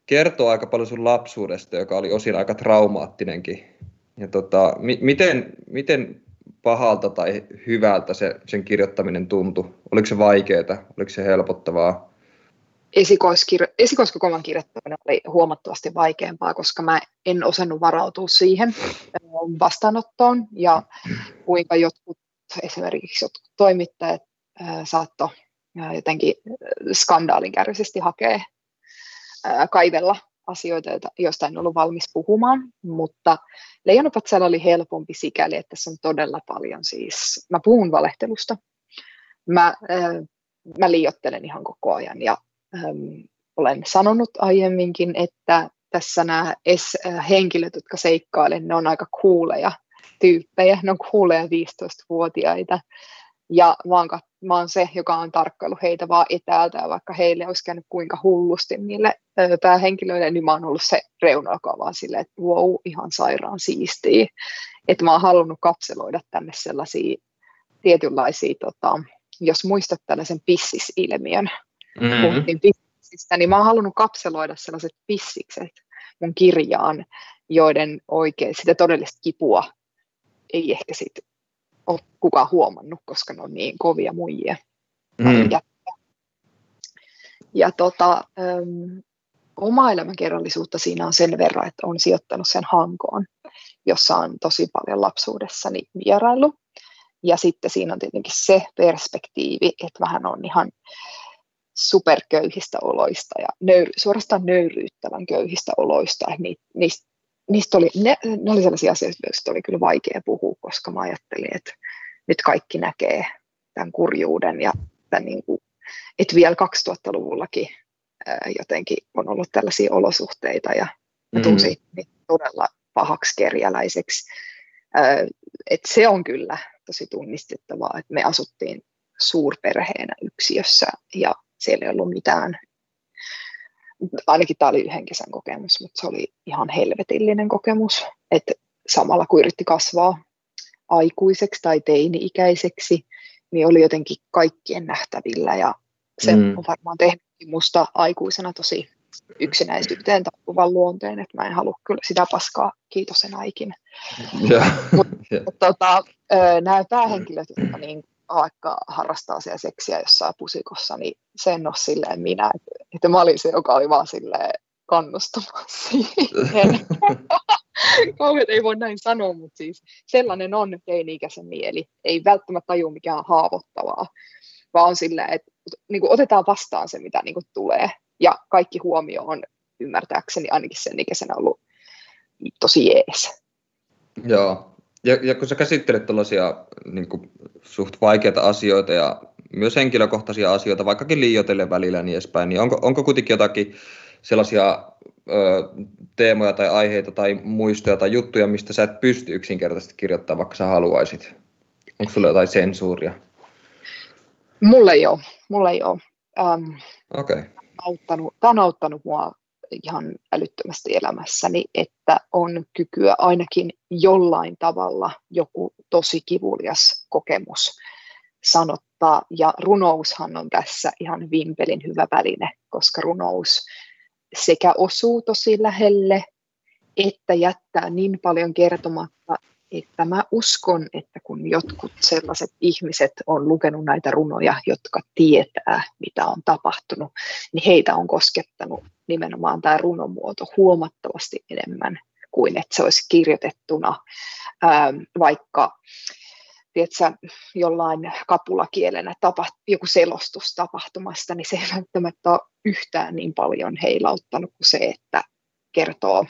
kertoo aika paljon sun lapsuudesta, joka oli osin aika traumaattinenkin. Ja tota, mi, miten, miten pahalta tai hyvältä se, sen kirjoittaminen tuntui? Oliko se vaikeaa? Oliko se helpottavaa? Esikoiskir- esikoiskokoelman kirjoittaminen oli huomattavasti vaikeampaa, koska mä en osannut varautua siihen vastaanottoon ja kuinka jotkut, esimerkiksi jotkut toimittajat saatto jotenkin skandaalinkäärisesti hakea kaivella asioita, joista en ollut valmis puhumaan, mutta Leijonapatsalla oli helpompi sikäli, että se on todella paljon siis, mä puhun valehtelusta, mä, äh, mä liiottelen ihan koko ajan ja ähm, olen sanonut aiemminkin, että tässä nämä äh, henkilöt, jotka seikkailen, ne on aika kuuleja tyyppejä, ne on kuuleja 15-vuotiaita ja mä oon, mä oon se, joka on tarkkailu heitä vaan etäältä, ja vaikka heille olisi käynyt kuinka hullusti niille päähenkilöille, niin mä oon ollut se reuna, joka vaan silleen, että wow, ihan sairaan siistiä. Että mä oon halunnut kapseloida tänne sellaisia tietynlaisia, tota, jos muistat tällaisen pissisilmiön, mm-hmm. puhuttiin pissistä, niin mä oon halunnut kapseloida sellaiset pissikset mun kirjaan, joiden oikein sitä todellista kipua ei ehkä sitten ole kukaan huomannut, koska ne on niin kovia muijia. Mm. Ja, ja tota, um, oma elämänkerrallisuutta siinä on sen verran, että on sijoittanut sen Hankoon, jossa on tosi paljon lapsuudessani vierailu. Ja sitten siinä on tietenkin se perspektiivi, että vähän on ihan superköyhistä oloista ja nöyry, suorastaan nöyryyttävän köyhistä oloista. Niistä niistä oli, ne, ne oli sellaisia asioita, joista oli kyllä vaikea puhua, koska mä ajattelin, että nyt kaikki näkee tämän kurjuuden ja tämän niin kuin, että vielä 2000-luvullakin ää, jotenkin on ollut tällaisia olosuhteita ja mä tunsin mm. todella pahaksi kerjäläiseksi. Ää, että se on kyllä tosi tunnistettavaa, että me asuttiin suurperheenä yksiössä ja siellä ei ollut mitään ainakin tämä oli yhden kesän kokemus, mutta se oli ihan helvetillinen kokemus, että samalla kun yritti kasvaa aikuiseksi tai teini-ikäiseksi, niin oli jotenkin kaikkien nähtävillä ja se mm. on varmaan tehnyt musta aikuisena tosi yksinäisyyteen tappuvan luonteen, että mä en halua kyllä sitä paskaa, kiitos enää ikinä. Mutta mut, tota, nämä päähenkilöt, jotka niin vaikka harrastaa siellä seksiä jossain pusikossa, niin sen ole silleen minä. Että, mä olin se, joka oli vaan silleen kannustamaan siihen. [laughs] Kauheat ei voi näin sanoa, mutta siis sellainen on teini-ikäisen mieli. Ei välttämättä taju mikään haavoittavaa, vaan sillä, että niin kuin otetaan vastaan se, mitä niin kuin tulee. Ja kaikki huomio on ymmärtääkseni ainakin sen ikäisenä ollut tosi jees. Joo, ja, ja kun sä käsittelet tällaisia niin kuin, suht vaikeita asioita ja myös henkilökohtaisia asioita, vaikkakin liioitellen välillä ja niin edespäin, niin onko, onko kuitenkin jotakin sellaisia ö, teemoja tai aiheita tai muistoja tai juttuja, mistä sä et pysty yksinkertaisesti kirjoittamaan, vaikka sä haluaisit? Onko sulla jotain sensuuria? Mulle ei ole. Mulle ei ole. Um, okay. auttanut, tämä on auttanut mua ihan älyttömästi elämässäni, että on kykyä ainakin jollain tavalla joku tosi kivulias kokemus sanottaa. Ja runoushan on tässä ihan vimpelin hyvä väline, koska runous sekä osuu tosi lähelle, että jättää niin paljon kertomatta, että mä uskon, että kun jotkut sellaiset ihmiset on lukenut näitä runoja, jotka tietää, mitä on tapahtunut, niin heitä on koskettanut nimenomaan tämä runomuoto huomattavasti enemmän kuin että se olisi kirjoitettuna ää, vaikka tiedätkö, jollain kapulakielenä tapa, joku selostus tapahtumasta, niin se ei välttämättä ole yhtään niin paljon heilauttanut kuin se, että kertoo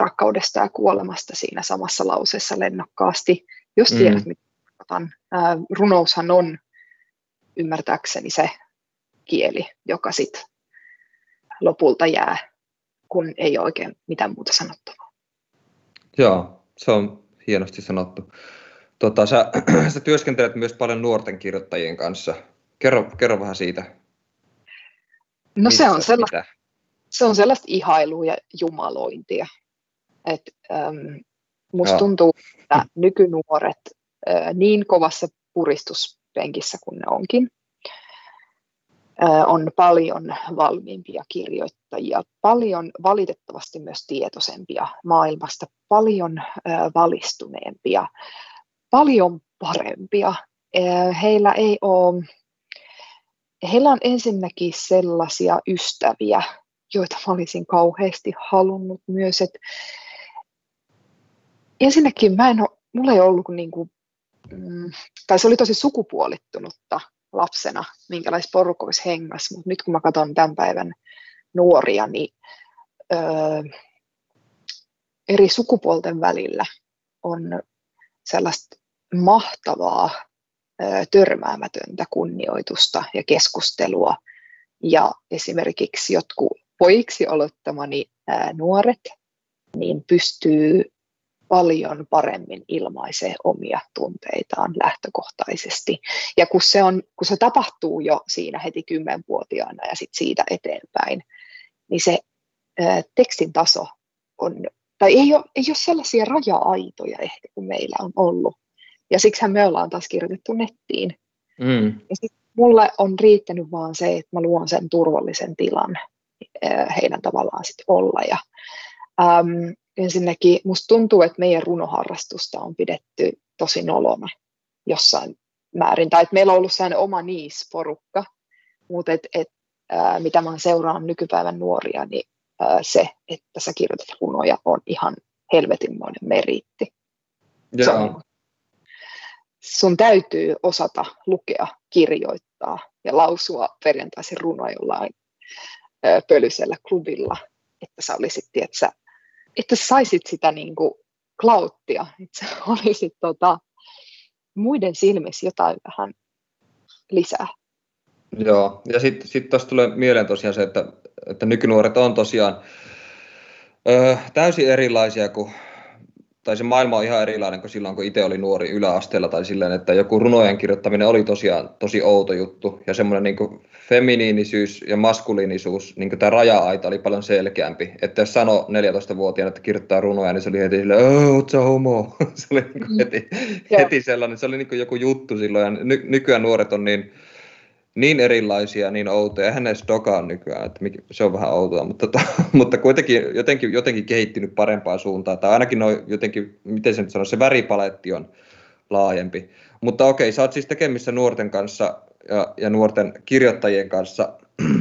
rakkaudesta ja kuolemasta siinä samassa lauseessa lennokkaasti, jos mm. tiedät, mm. mitä tarkoitan. Runoushan on ymmärtääkseni se kieli, joka sitten lopulta jää, kun ei ole oikein mitään muuta sanottavaa. Joo, se on hienosti sanottu. Tota, sä, [clears throat] sä työskentelet myös paljon nuorten kirjoittajien kanssa. Kerro, kerro vähän siitä. No se on, sellaista, se on sellaista ihailua ja jumalointia. Et, ähm, musta Joo. tuntuu, että nykynuoret äh, niin kovassa puristuspenkissä kuin ne onkin, on paljon valmiimpia kirjoittajia, paljon valitettavasti myös tietoisempia maailmasta, paljon valistuneempia, paljon parempia. Heillä ei ole, heillä on ensinnäkin sellaisia ystäviä, joita mä olisin kauheasti halunnut myös, että ensinnäkin mä en ole, mulla ei ollut niin kuin, mm, tai se oli tosi sukupuolittunutta lapsena, minkälaisessa porukoissa hengas, mutta nyt kun mä katson tämän päivän nuoria, niin öö, eri sukupuolten välillä on sellaista mahtavaa, öö, törmäämätöntä kunnioitusta ja keskustelua. Ja esimerkiksi jotkut poiksi aloittamani ää, nuoret niin pystyy paljon paremmin ilmaisee omia tunteitaan lähtökohtaisesti. Ja kun se, on, kun se tapahtuu jo siinä heti kymmenvuotiaana ja sit siitä eteenpäin, niin se ää, tekstin taso on, tai ei ole, ei ole sellaisia raja-aitoja ehkä kuin meillä on ollut. Ja siksi me ollaan taas kirjoitettu nettiin. Mm. Ja sit mulle on riittänyt vaan se, että mä luon sen turvallisen tilan ää, heidän tavallaan sit olla. Ja, äm, ensinnäkin musta tuntuu, että meidän runoharrastusta on pidetty tosi nolona jossain määrin. Tai että meillä on ollut sellainen oma niisporukka, mutta et, et, ää, mitä mä seuraan nykypäivän nuoria, niin ää, se, että sä kirjoitat runoja, on ihan helvetinmoinen meriitti. Se on, sun täytyy osata lukea, kirjoittaa ja lausua perjantaisin runoa jollain pölysellä klubilla, että sä olisit, tiedätkö, että saisit sitä niin kuin klauttia, että [laughs] olisit tota, muiden silmissä jotain vähän lisää. Joo, ja sitten sit tuossa tulee mieleen tosiaan se, että, että nykynuoret on tosiaan ö, täysin erilaisia kuin tai se maailma on ihan erilainen kuin silloin, kun itse oli nuori yläasteella tai silleen, että joku runojen kirjoittaminen oli tosiaan tosi outo juttu. Ja semmoinen niin feminiinisyys ja maskuliinisuus, niin tämä raja-aita oli paljon selkeämpi. Että jos sano 14-vuotiaana, että kirjoittaa runoja, niin se oli heti silleen, oot sä homo? [laughs] se oli niin kuin heti, heti sellainen, se oli niin joku juttu silloin. Ja ny- nykyään nuoret on niin niin erilaisia, niin outoja. Eihän edes dokaa nykyään, että se on vähän outoa, mutta, to, [laughs] mutta kuitenkin jotenkin, jotenkin kehittynyt parempaan suuntaan. Tai ainakin noin jotenkin, miten se nyt sanoo, se väripaletti on laajempi. Mutta okei, sä oot siis tekemissä nuorten kanssa ja, ja nuorten kirjoittajien kanssa. [clears throat]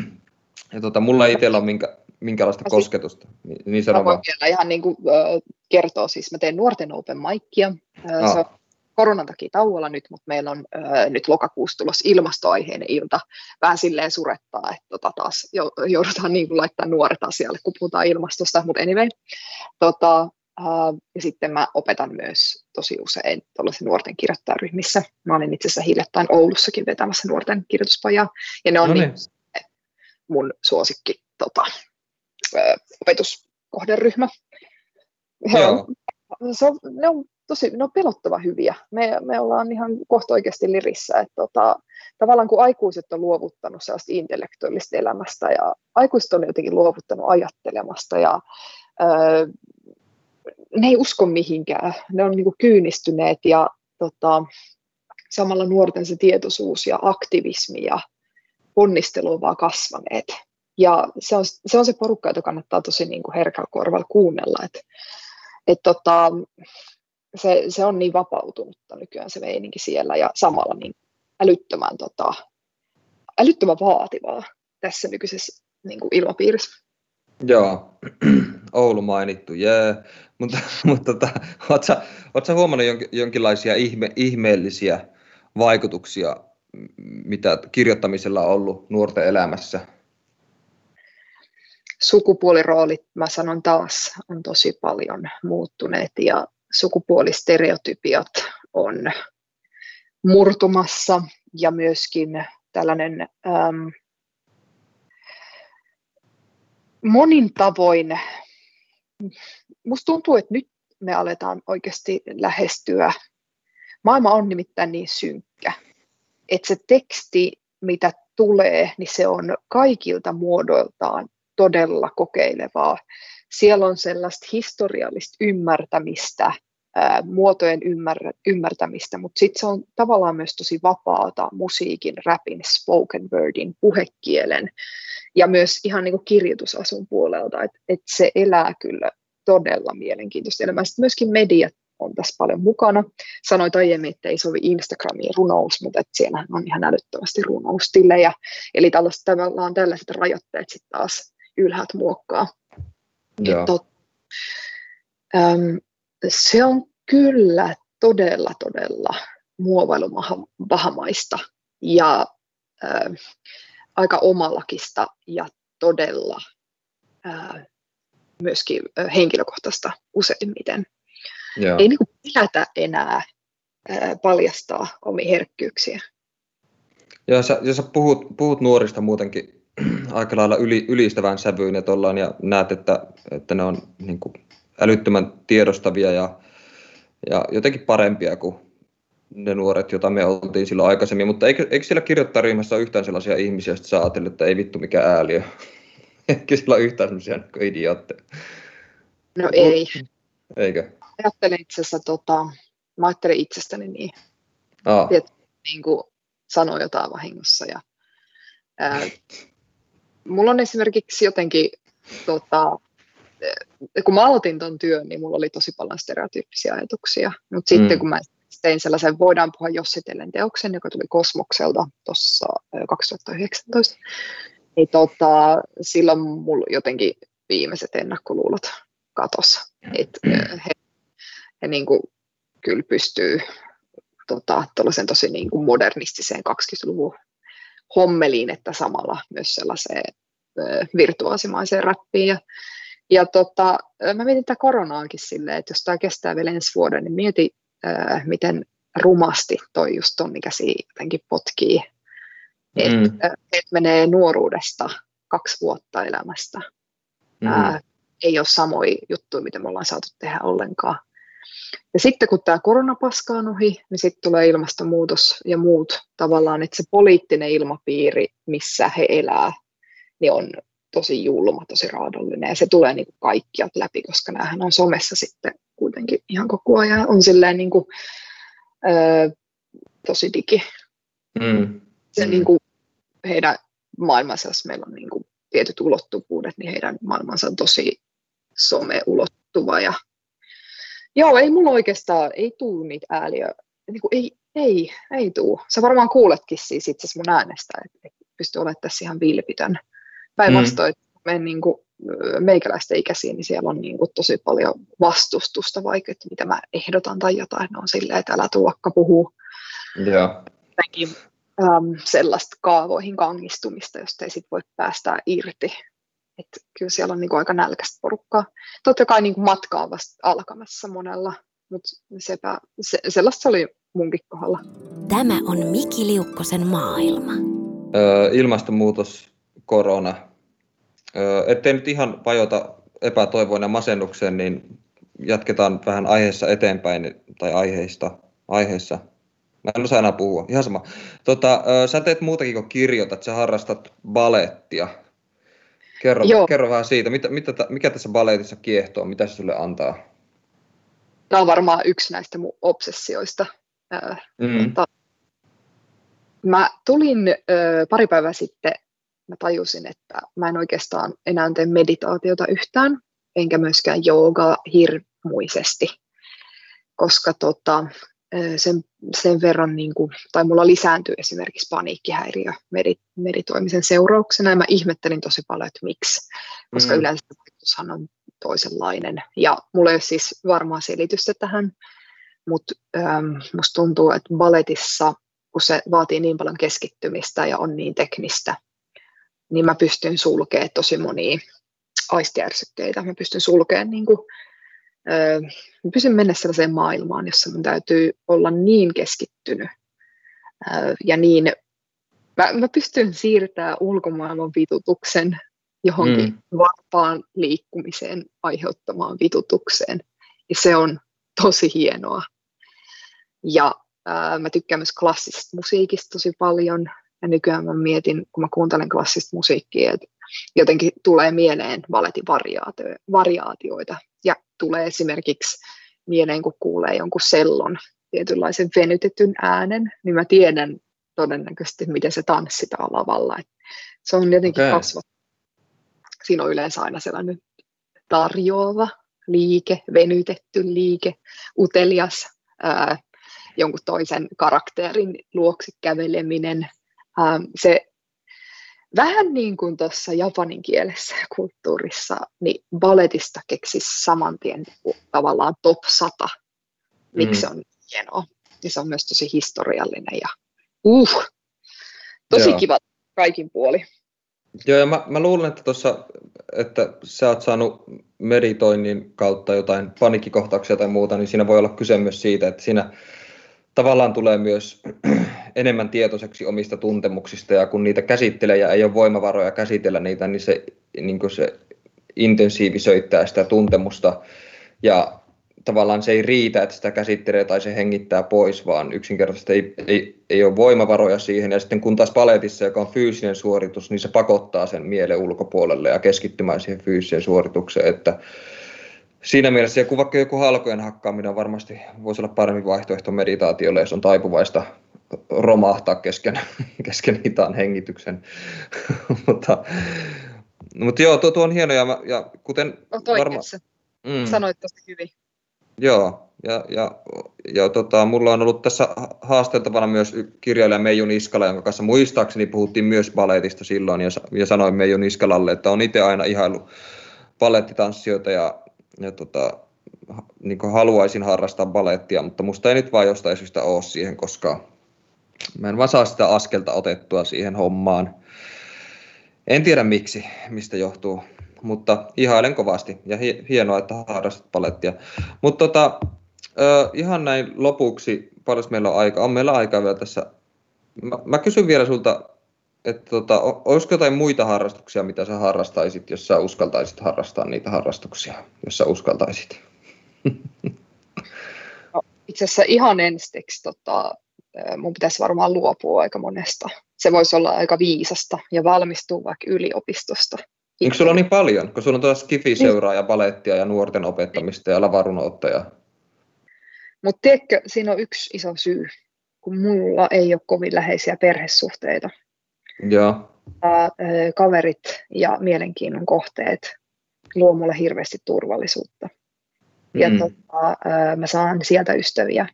Ja tota, mulla itsellä on minkä, minkälaista Mä kosketusta? Niin, niin Mä sano voin vaan. vielä ihan niin kuin, äh, kertoa, siis mä teen nuorten open micia. Äh, Ah. Se on koronan takia tauolla nyt, mutta meillä on äh, nyt lokakuussa tulossa ilmastoaiheinen ilta. Vähän silleen surettaa, että tota taas jo- joudutaan niin kuin laittaa nuoret asialle, kun puhutaan ilmastosta, mutta anyway. Tota, äh, ja sitten mä opetan myös tosi usein tuollaisissa nuorten kirjoittajaryhmissä. Mä olin itse asiassa hiljattain Oulussakin vetämässä nuorten kirjoituspajaa, ja ne on No niin niin. mun suosikki tota, ö, opetuskohderyhmä. On, se on, ne on tosi ne on pelottava hyviä. Me, me ollaan ihan kohta oikeasti lirissä, että tota, tavallaan kun aikuiset on luovuttanut sellaista intellektuaalista elämästä ja aikuiset on jotenkin luovuttanut ajattelemasta ja ö, ne ei usko mihinkään. Ne on niin kyynistyneet ja tota, samalla nuorten se tietoisuus ja aktivismi ja ponnistelu on vaan kasvaneet. Ja se on se, on se porukka, jota kannattaa tosi niin herkällä korvalla kuunnella. Et, et tota, se, se, on niin vapautunutta nykyään se meininki siellä ja samalla niin älyttömän, tota, älyttömän vaativaa tässä nykyisessä niin kuin ilmapiirissä. Joo, [clears throat] Oulu mainittu, jee. Mutta, [laughs] mutta tota, ootko, sä, oot sä huomannut jonkin, jonkinlaisia ihme, ihmeellisiä vaikutuksia, mitä kirjoittamisella on ollut nuorten elämässä? Sukupuoliroolit, mä sanon taas, on tosi paljon muuttuneet ja sukupuolistereotypiat on murtumassa ja myöskin tällainen äm, monin tavoin, musta tuntuu, että nyt me aletaan oikeasti lähestyä. Maailma on nimittäin niin synkkä, että se teksti, mitä tulee, niin se on kaikilta muodoiltaan todella kokeilevaa. Siellä on sellaista historiallista ymmärtämistä, muotojen ymmär, ymmärtämistä, mutta sitten se on tavallaan myös tosi vapaata musiikin, rapin, spoken wordin, puhekielen ja myös ihan niin kuin kirjoitusasun puolelta, että et se elää kyllä todella mielenkiintoista elämää. Sitten myöskin mediat on tässä paljon mukana. Sanoit aiemmin, että ei sovi Instagramiin runous, mutta että siellä on ihan älyttömästi runoustilejä. Eli tällaiset, tavallaan tällaiset rajoitteet sitten taas ylhäältä muokkaa. Joo. Tot, äm, se on kyllä todella, todella muovailumahamaista ja aika omalakista ja todella myöskin henkilökohtaista useimmiten. Joo. Ei niin kuin pelätä enää ä, paljastaa omia herkkyyksiä. Ja sä, jos sä puhut, puhut nuorista muutenkin [clears throat] aika lailla yli, ylistävän sävyyn ja, tollaan, ja näet, että, että ne on niin kuin älyttömän tiedostavia ja, ja jotenkin parempia kuin ne nuoret, joita me oltiin silloin aikaisemmin. Mutta eikö, eikö siellä kirjoittajaryhmässä ole yhtään sellaisia ihmisiä, joista sä ajattelet, että ei vittu mikä ääliö? [laughs] Eikö siellä ole yhtään sellaisia niin idiootteja? No ei. Eikö? Ajattelen itse asiassa, tota, mä ajattelen itsestäni niin, Aa, Tiet- niin kuin sanoo jotain vahingossa. Ja, ää, [laughs] mulla on esimerkiksi jotenkin, tota, eh, kun mä aloitin ton työn, niin mulla oli tosi paljon stereotyyppisiä ajatuksia. Mutta sitten Mm. kun mä tein sellaisen Voidaan puhua jossitellen teoksen, joka tuli Kosmokselta tuossa 2019, niin tota, silloin mulla jotenkin viimeiset ennakkoluulot katos. Et, eh, he, he niin kuin, kyllä pystyy tota, tosi niin kuin modernistiseen 20-luvun hommeliin, että samalla myös sellaiseen virtuaasimaiseen rappiin. Ja, ja tota, mä mietin tätä koronaakin silleen, että jos tämä kestää vielä ensi vuoden, niin mieti, miten rumasti toi just ton ikäisiä jotenkin potkii. Että Mm. et menee nuoruudesta kaksi vuotta elämästä. mm, Ää, ei ole samoja juttuja, mitä me ollaan saatu tehdä ollenkaan. Ja sitten kun tämä koronapaska on ohi, niin sitten tulee ilmastonmuutos ja muut tavallaan, että se poliittinen ilmapiiri, missä he elää, niin on tosi julma, tosi raadollinen ja se tulee niin kuin kaikkialta läpi, koska näähän on somessa sitten kuitenkin ihan koko ajan on silleen niin kuin, ö, tosi digi. mm, Se Mm. niin kuin heidän maailmansa, jos meillä on niin kuin tietyt ulottuvuudet, niin heidän maailmansa on tosi someulottuva ja Joo, ei mulla oikeastaan, ei tuu niitä ääliö, niin kuin ei, ei, ei tuu. Sä varmaan kuuletkin siis itse mun äänestä, että et pysty olemaan tässä ihan vilpitön. Päinvastoin, mm. niin kuin meikäläisten ikäisiä, niin siellä on niin kuin tosi paljon vastustusta, vaikka että mitä mä ehdotan tai jotain, ne on silleen, että älä tuokka puhuu. Joo. Jotenkin äm, sellaista kaavoihin kangistumista, josta ei sit voi päästää irti. Että kyllä siellä on niin kuin aika nälkäistä porukkaa. Totta kai niin kuin matka on vasta alkamassa monella, mutta sepä, se, sellaista se oli munkin kohdalla. Tämä on Miki Liukkosen maailma. Öö, ilmastonmuutos, korona. Öö, ettei nyt ihan vajota epätoivoon ja masennukseen, niin jatketaan vähän aiheessa eteenpäin, tai aiheista, aiheessa. Mä en osaa enää puhua, ihan sama. Tota, öö, sä teet muutakin kuin kirjoitat, sä harrastat balettia. Kerro, Joo. kerro vähän siitä, mitä, mitä, mikä tässä baletissa kiehtoo, mitä se sulle antaa? Tämä on varmaan yksi näistä mun obsessioista. Mm. Mutta mä tulin ö, pari päivää sitten, mä tajusin, että mä en oikeastaan enää tee meditaatiota yhtään, enkä myöskään joogaa hirmuisesti, koska tota, sen, sen verran, niin kuin, tai mulla lisääntyy esimerkiksi paniikkihäiriö medit, meditoimisen seurauksena, ja mä ihmettelin tosi paljon, että miksi, koska Mm. yleensä vaikutushan on toisenlainen, ja mulla ei ole siis varmaa selitystä tähän, mutta ähm, musta tuntuu, että balletissa, kun se vaatii niin paljon keskittymistä ja on niin teknistä, niin mä pystyn sulkemaan tosi monia aistiärsykkeitä. Mä pystyn sulkemaan, niin kuin, mä pystyn mennä sellaiseen maailmaan, jossa mun täytyy olla niin keskittynyt äh, ja niin, mä, mä pystyn siirtämään ulkomaailman vitutuksen johonkin mm. vapaan liikkumiseen aiheuttamaan vitutukseen. Ja se on tosi hienoa. Ja ää, mä tykkään myös klassisesta musiikista tosi paljon. Ja nykyään mä mietin, kun mä kuuntelen klassista musiikkia, että jotenkin tulee mieleen valetin variaatio- variaatioita. Ja tulee esimerkiksi mieleen, kun kuulee jonkun sellon tietynlaisen venytetyn äänen, niin mä tiedän todennäköisesti, miten se tanssitaan lavalla. Et se on jotenkin okay. kasvat. Siinä on yleensä aina sellainen tarjoava liike, venytetty liike, utelias, ää, jonkun toisen karakterin luokse käveleminen. Ää, se vähän niin kuin tuossa japanin kielessä ja kulttuurissa, niin balletista keksisi saman tien niinku tavallaan top 100, miksi Mm. se on hienoa. Ja se on myös tosi historiallinen ja uh, tosi Joo. kiva kaikin puoli. Joo, ja mä, mä luulen, että tuossa, että sä oot saanut meditoinnin kautta jotain paniikkikohtauksia tai muuta, niin siinä voi olla kyse myös siitä, että siinä tavallaan tulee myös enemmän tietoiseksi omista tuntemuksista, ja kun niitä käsittelee ja ei ole voimavaroja käsitellä niitä, niin se, niin se intensiivisöittää sitä tuntemusta, ja tavallaan se ei riitä, että sitä käsittelee tai se hengittää pois, vaan yksinkertaisesti ei, ei, ei ole voimavaroja siihen. Ja sitten kun taas paletissa, joka on fyysinen suoritus, niin se pakottaa sen mielen ulkopuolelle ja keskittymään siihen fyysiseen suoritukseen. Että siinä mielessä joku, vaikka joku halkojen hakkaaminen on varmasti voisi olla parempi vaihtoehto meditaatiolle, jos on taipuvaista romahtaa kesken, [laughs] kesken hitaan hengityksen. [laughs] mutta, mutta joo, tuo, tuo on hieno ja, mä- ja kuten Olet varma- oikeassa. mm. Sanoit tosi hyvin. Joo, ja, ja, ja tota, mulla on ollut tässä ha- haasteltavana myös kirjailija Meiju Niskala, jonka kanssa muistaakseni puhuttiin myös baletista silloin, ja, ja sanoin Meiju Niskalalle, että on itse aina ihaillut balettitanssijoita ja, ja tota, niin haluaisin harrastaa balettia, mutta musta ei nyt vaan jostain syystä ole siihen, koska mä en vaan saa sitä askelta otettua siihen hommaan. En tiedä miksi, mistä johtuu, mutta ihailen kovasti ja hi- hienoa, että harrastat palettia. Mutta tota, ihan näin lopuksi, paljon meillä on aikaa, on meillä aikaa vielä tässä. Mä, mä kysyn vielä sulta, että tota, olisiko jotain muita harrastuksia, mitä sä harrastaisit, jos sä uskaltaisit harrastaa niitä harrastuksia, jos sä uskaltaisit? [laughs] Itse asiassa ihan ensiksi tota, mun pitäisi varmaan luopua aika monesta. Se voisi olla aika viisasta ja valmistua vaikka yliopistosta. Eikö sulla ole niin paljon, kun sulla on tuossa Skifi-seuraa ja balettia ja nuorten opettamista ja lavarunoutta ja Mutta tiedätkö, siinä on yksi iso syy, kun mulla ei ole kovin läheisiä perhesuhteita. Joo. Kaverit ja mielenkiinnon kohteet luo mulle hirveästi turvallisuutta. Ja Mm. tota, mä saan sieltä ystäviä.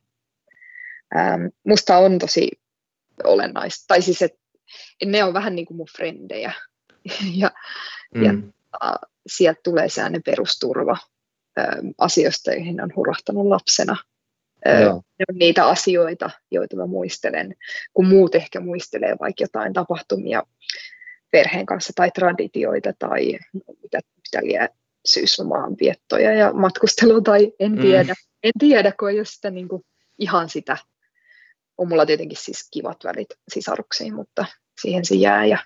Ähm, musta on tosi olennaista, tai siis, että ne on vähän niin kuin mun frendejä. [laughs] ja, ja Mm. sieltä tulee sellainen perusturva asioista, joihin on hurahtanut lapsena. Joo. Ne on niitä asioita, joita mä muistelen, kun muut ehkä muistelee vaikka jotain tapahtumia perheen kanssa tai traditioita tai mitä, mitä liian syyslomaan viettoja ja matkustelua tai en mm. tiedä. Mm. En tiedä, kun ei ole sitä niin kuin, ihan sitä. On mulla tietenkin siis kivat välit sisaruksiin, mutta siihen se jää. Ja,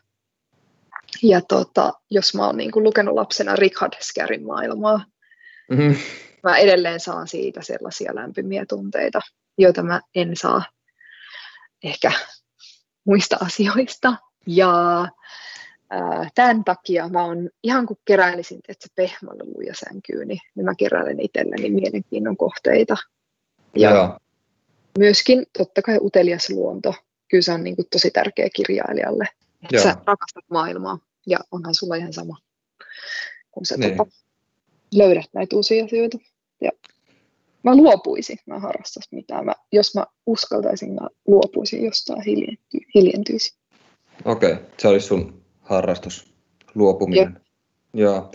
ja tota, jos mä oon niin kuin, lukenut lapsena Richard Scarin maailmaa, mm-hmm. mä edelleen saan siitä sellaisia lämpimiä tunteita, joita mä en saa ehkä muista asioista. Ja tämän takia mä oon ihan kuin keräilisin että se pehmäleluja sänkyyn, niin, niin mä keräilen itselleni mielenkiinnon kohteita. Ja Joo. Myöskin totta kai utelias luonto, kyllä se on niin kuin tosi tärkeä kirjailijalle. Että sä rakastat maailmaa ja onhan sulla ihan sama, kun sä niin. tota, löydät näitä uusia asioita. Ja mä luopuisin, mä harrastaisin mitään. Mä, jos mä uskaltaisin, mä luopuisin jostain hiljenty, hiljentyisin. Okei, okay. se olisi sun harrastus, luopuminen. Joo.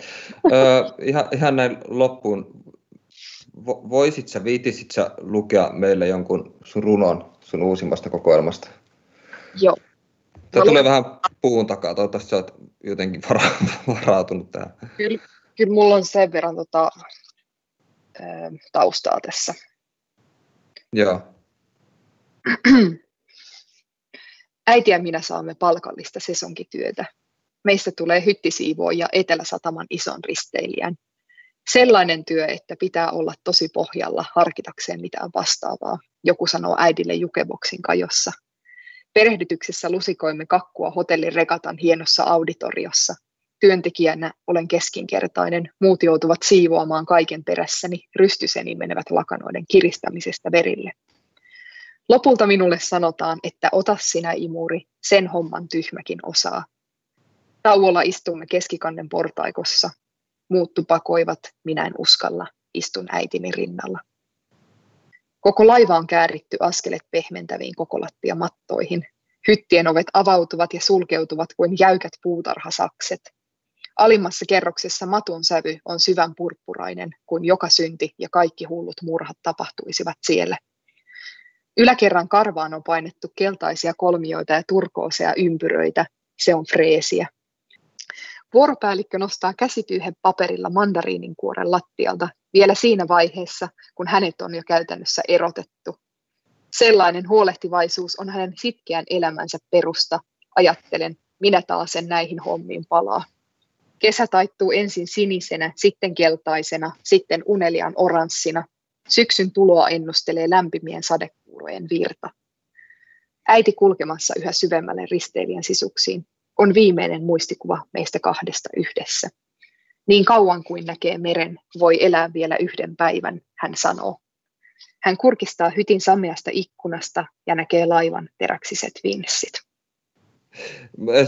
Ö, ihan, ihan näin loppuun. Voisit sä, viitisit sä lukea meille jonkun sun runon sun uusimmasta kokoelmasta? Joo. Tämä tulee vähän puun takaa, toivottavasti sä oot jotenkin vara- [laughs] varautunut tähän. Kyllä, kyllä mulla on sen verran tota, taustaa tässä. Joo. [clears throat] Äiti ja minä saamme palkallista sesonkityötä. Meistä tulee hyttisiivooja Etelä-Sataman ison risteilijän. Sellainen työ, että pitää olla tosi pohjalla harkitakseen mitään vastaavaa, joku sanoo äidille jukeboksin kajossa. Perehdytyksessä lusikoimme kakkua hotellin regatan hienossa auditoriossa. Työntekijänä olen keskinkertainen, muut joutuvat siivoamaan kaiken perässäni, rystyseni menevät lakanoiden kiristämisestä verille. Lopulta minulle sanotaan, että ota sinä imuri, sen homman tyhmäkin osaa. Tauolla istumme keskikannen portaikossa. Muut tupakoivat, minä en uskalla, istun äitini rinnalla. Koko laiva on kääritty askelet pehmentäviin kokolattia mattoihin. Hyttien ovet avautuvat ja sulkeutuvat kuin jäykät puutarhasakset. Alimmassa kerroksessa matun sävy on syvän purppurainen, kuin joka synti ja kaikki hullut murhat tapahtuisivat siellä. Yläkerran karvaan on painettu keltaisia kolmioita ja turkooseja ympyröitä. Se on freesiä. Vuoropäällikkö nostaa käsityyhen paperilla mandariinin kuoren lattialta vielä siinä vaiheessa, kun hänet on jo käytännössä erotettu. Sellainen huolehtivaisuus on hänen sitkeän elämänsä perusta. Ajattelen, minä taas sen näihin hommiin palaa. Kesä taittuu ensin sinisenä, sitten keltaisena, sitten uneliaan oranssina. Syksyn tuloa ennustelee lämpimien sadekuurojen virta. Äiti kulkemassa yhä syvemmälle risteilijän sisuksiin on viimeinen muistikuva meistä kahdesta yhdessä. Niin kauan kuin näkee meren, voi elää vielä yhden päivän, hän sanoo. Hän kurkistaa hytin sameasta ikkunasta ja näkee laivan teräksiset vinssit.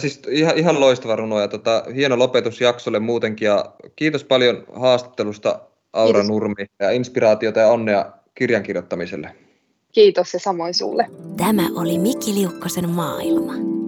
Siis ihan, ihan loistava runo ja tota, hieno lopetus jaksolle muutenkin ja kiitos paljon haastattelusta Aura kiitos. Nurmi ja inspiraatiota ja onnea kirjan kirjoittamiselle. Kiitos ja samoin sulle. Tämä oli Mikki Liukkosen maailma.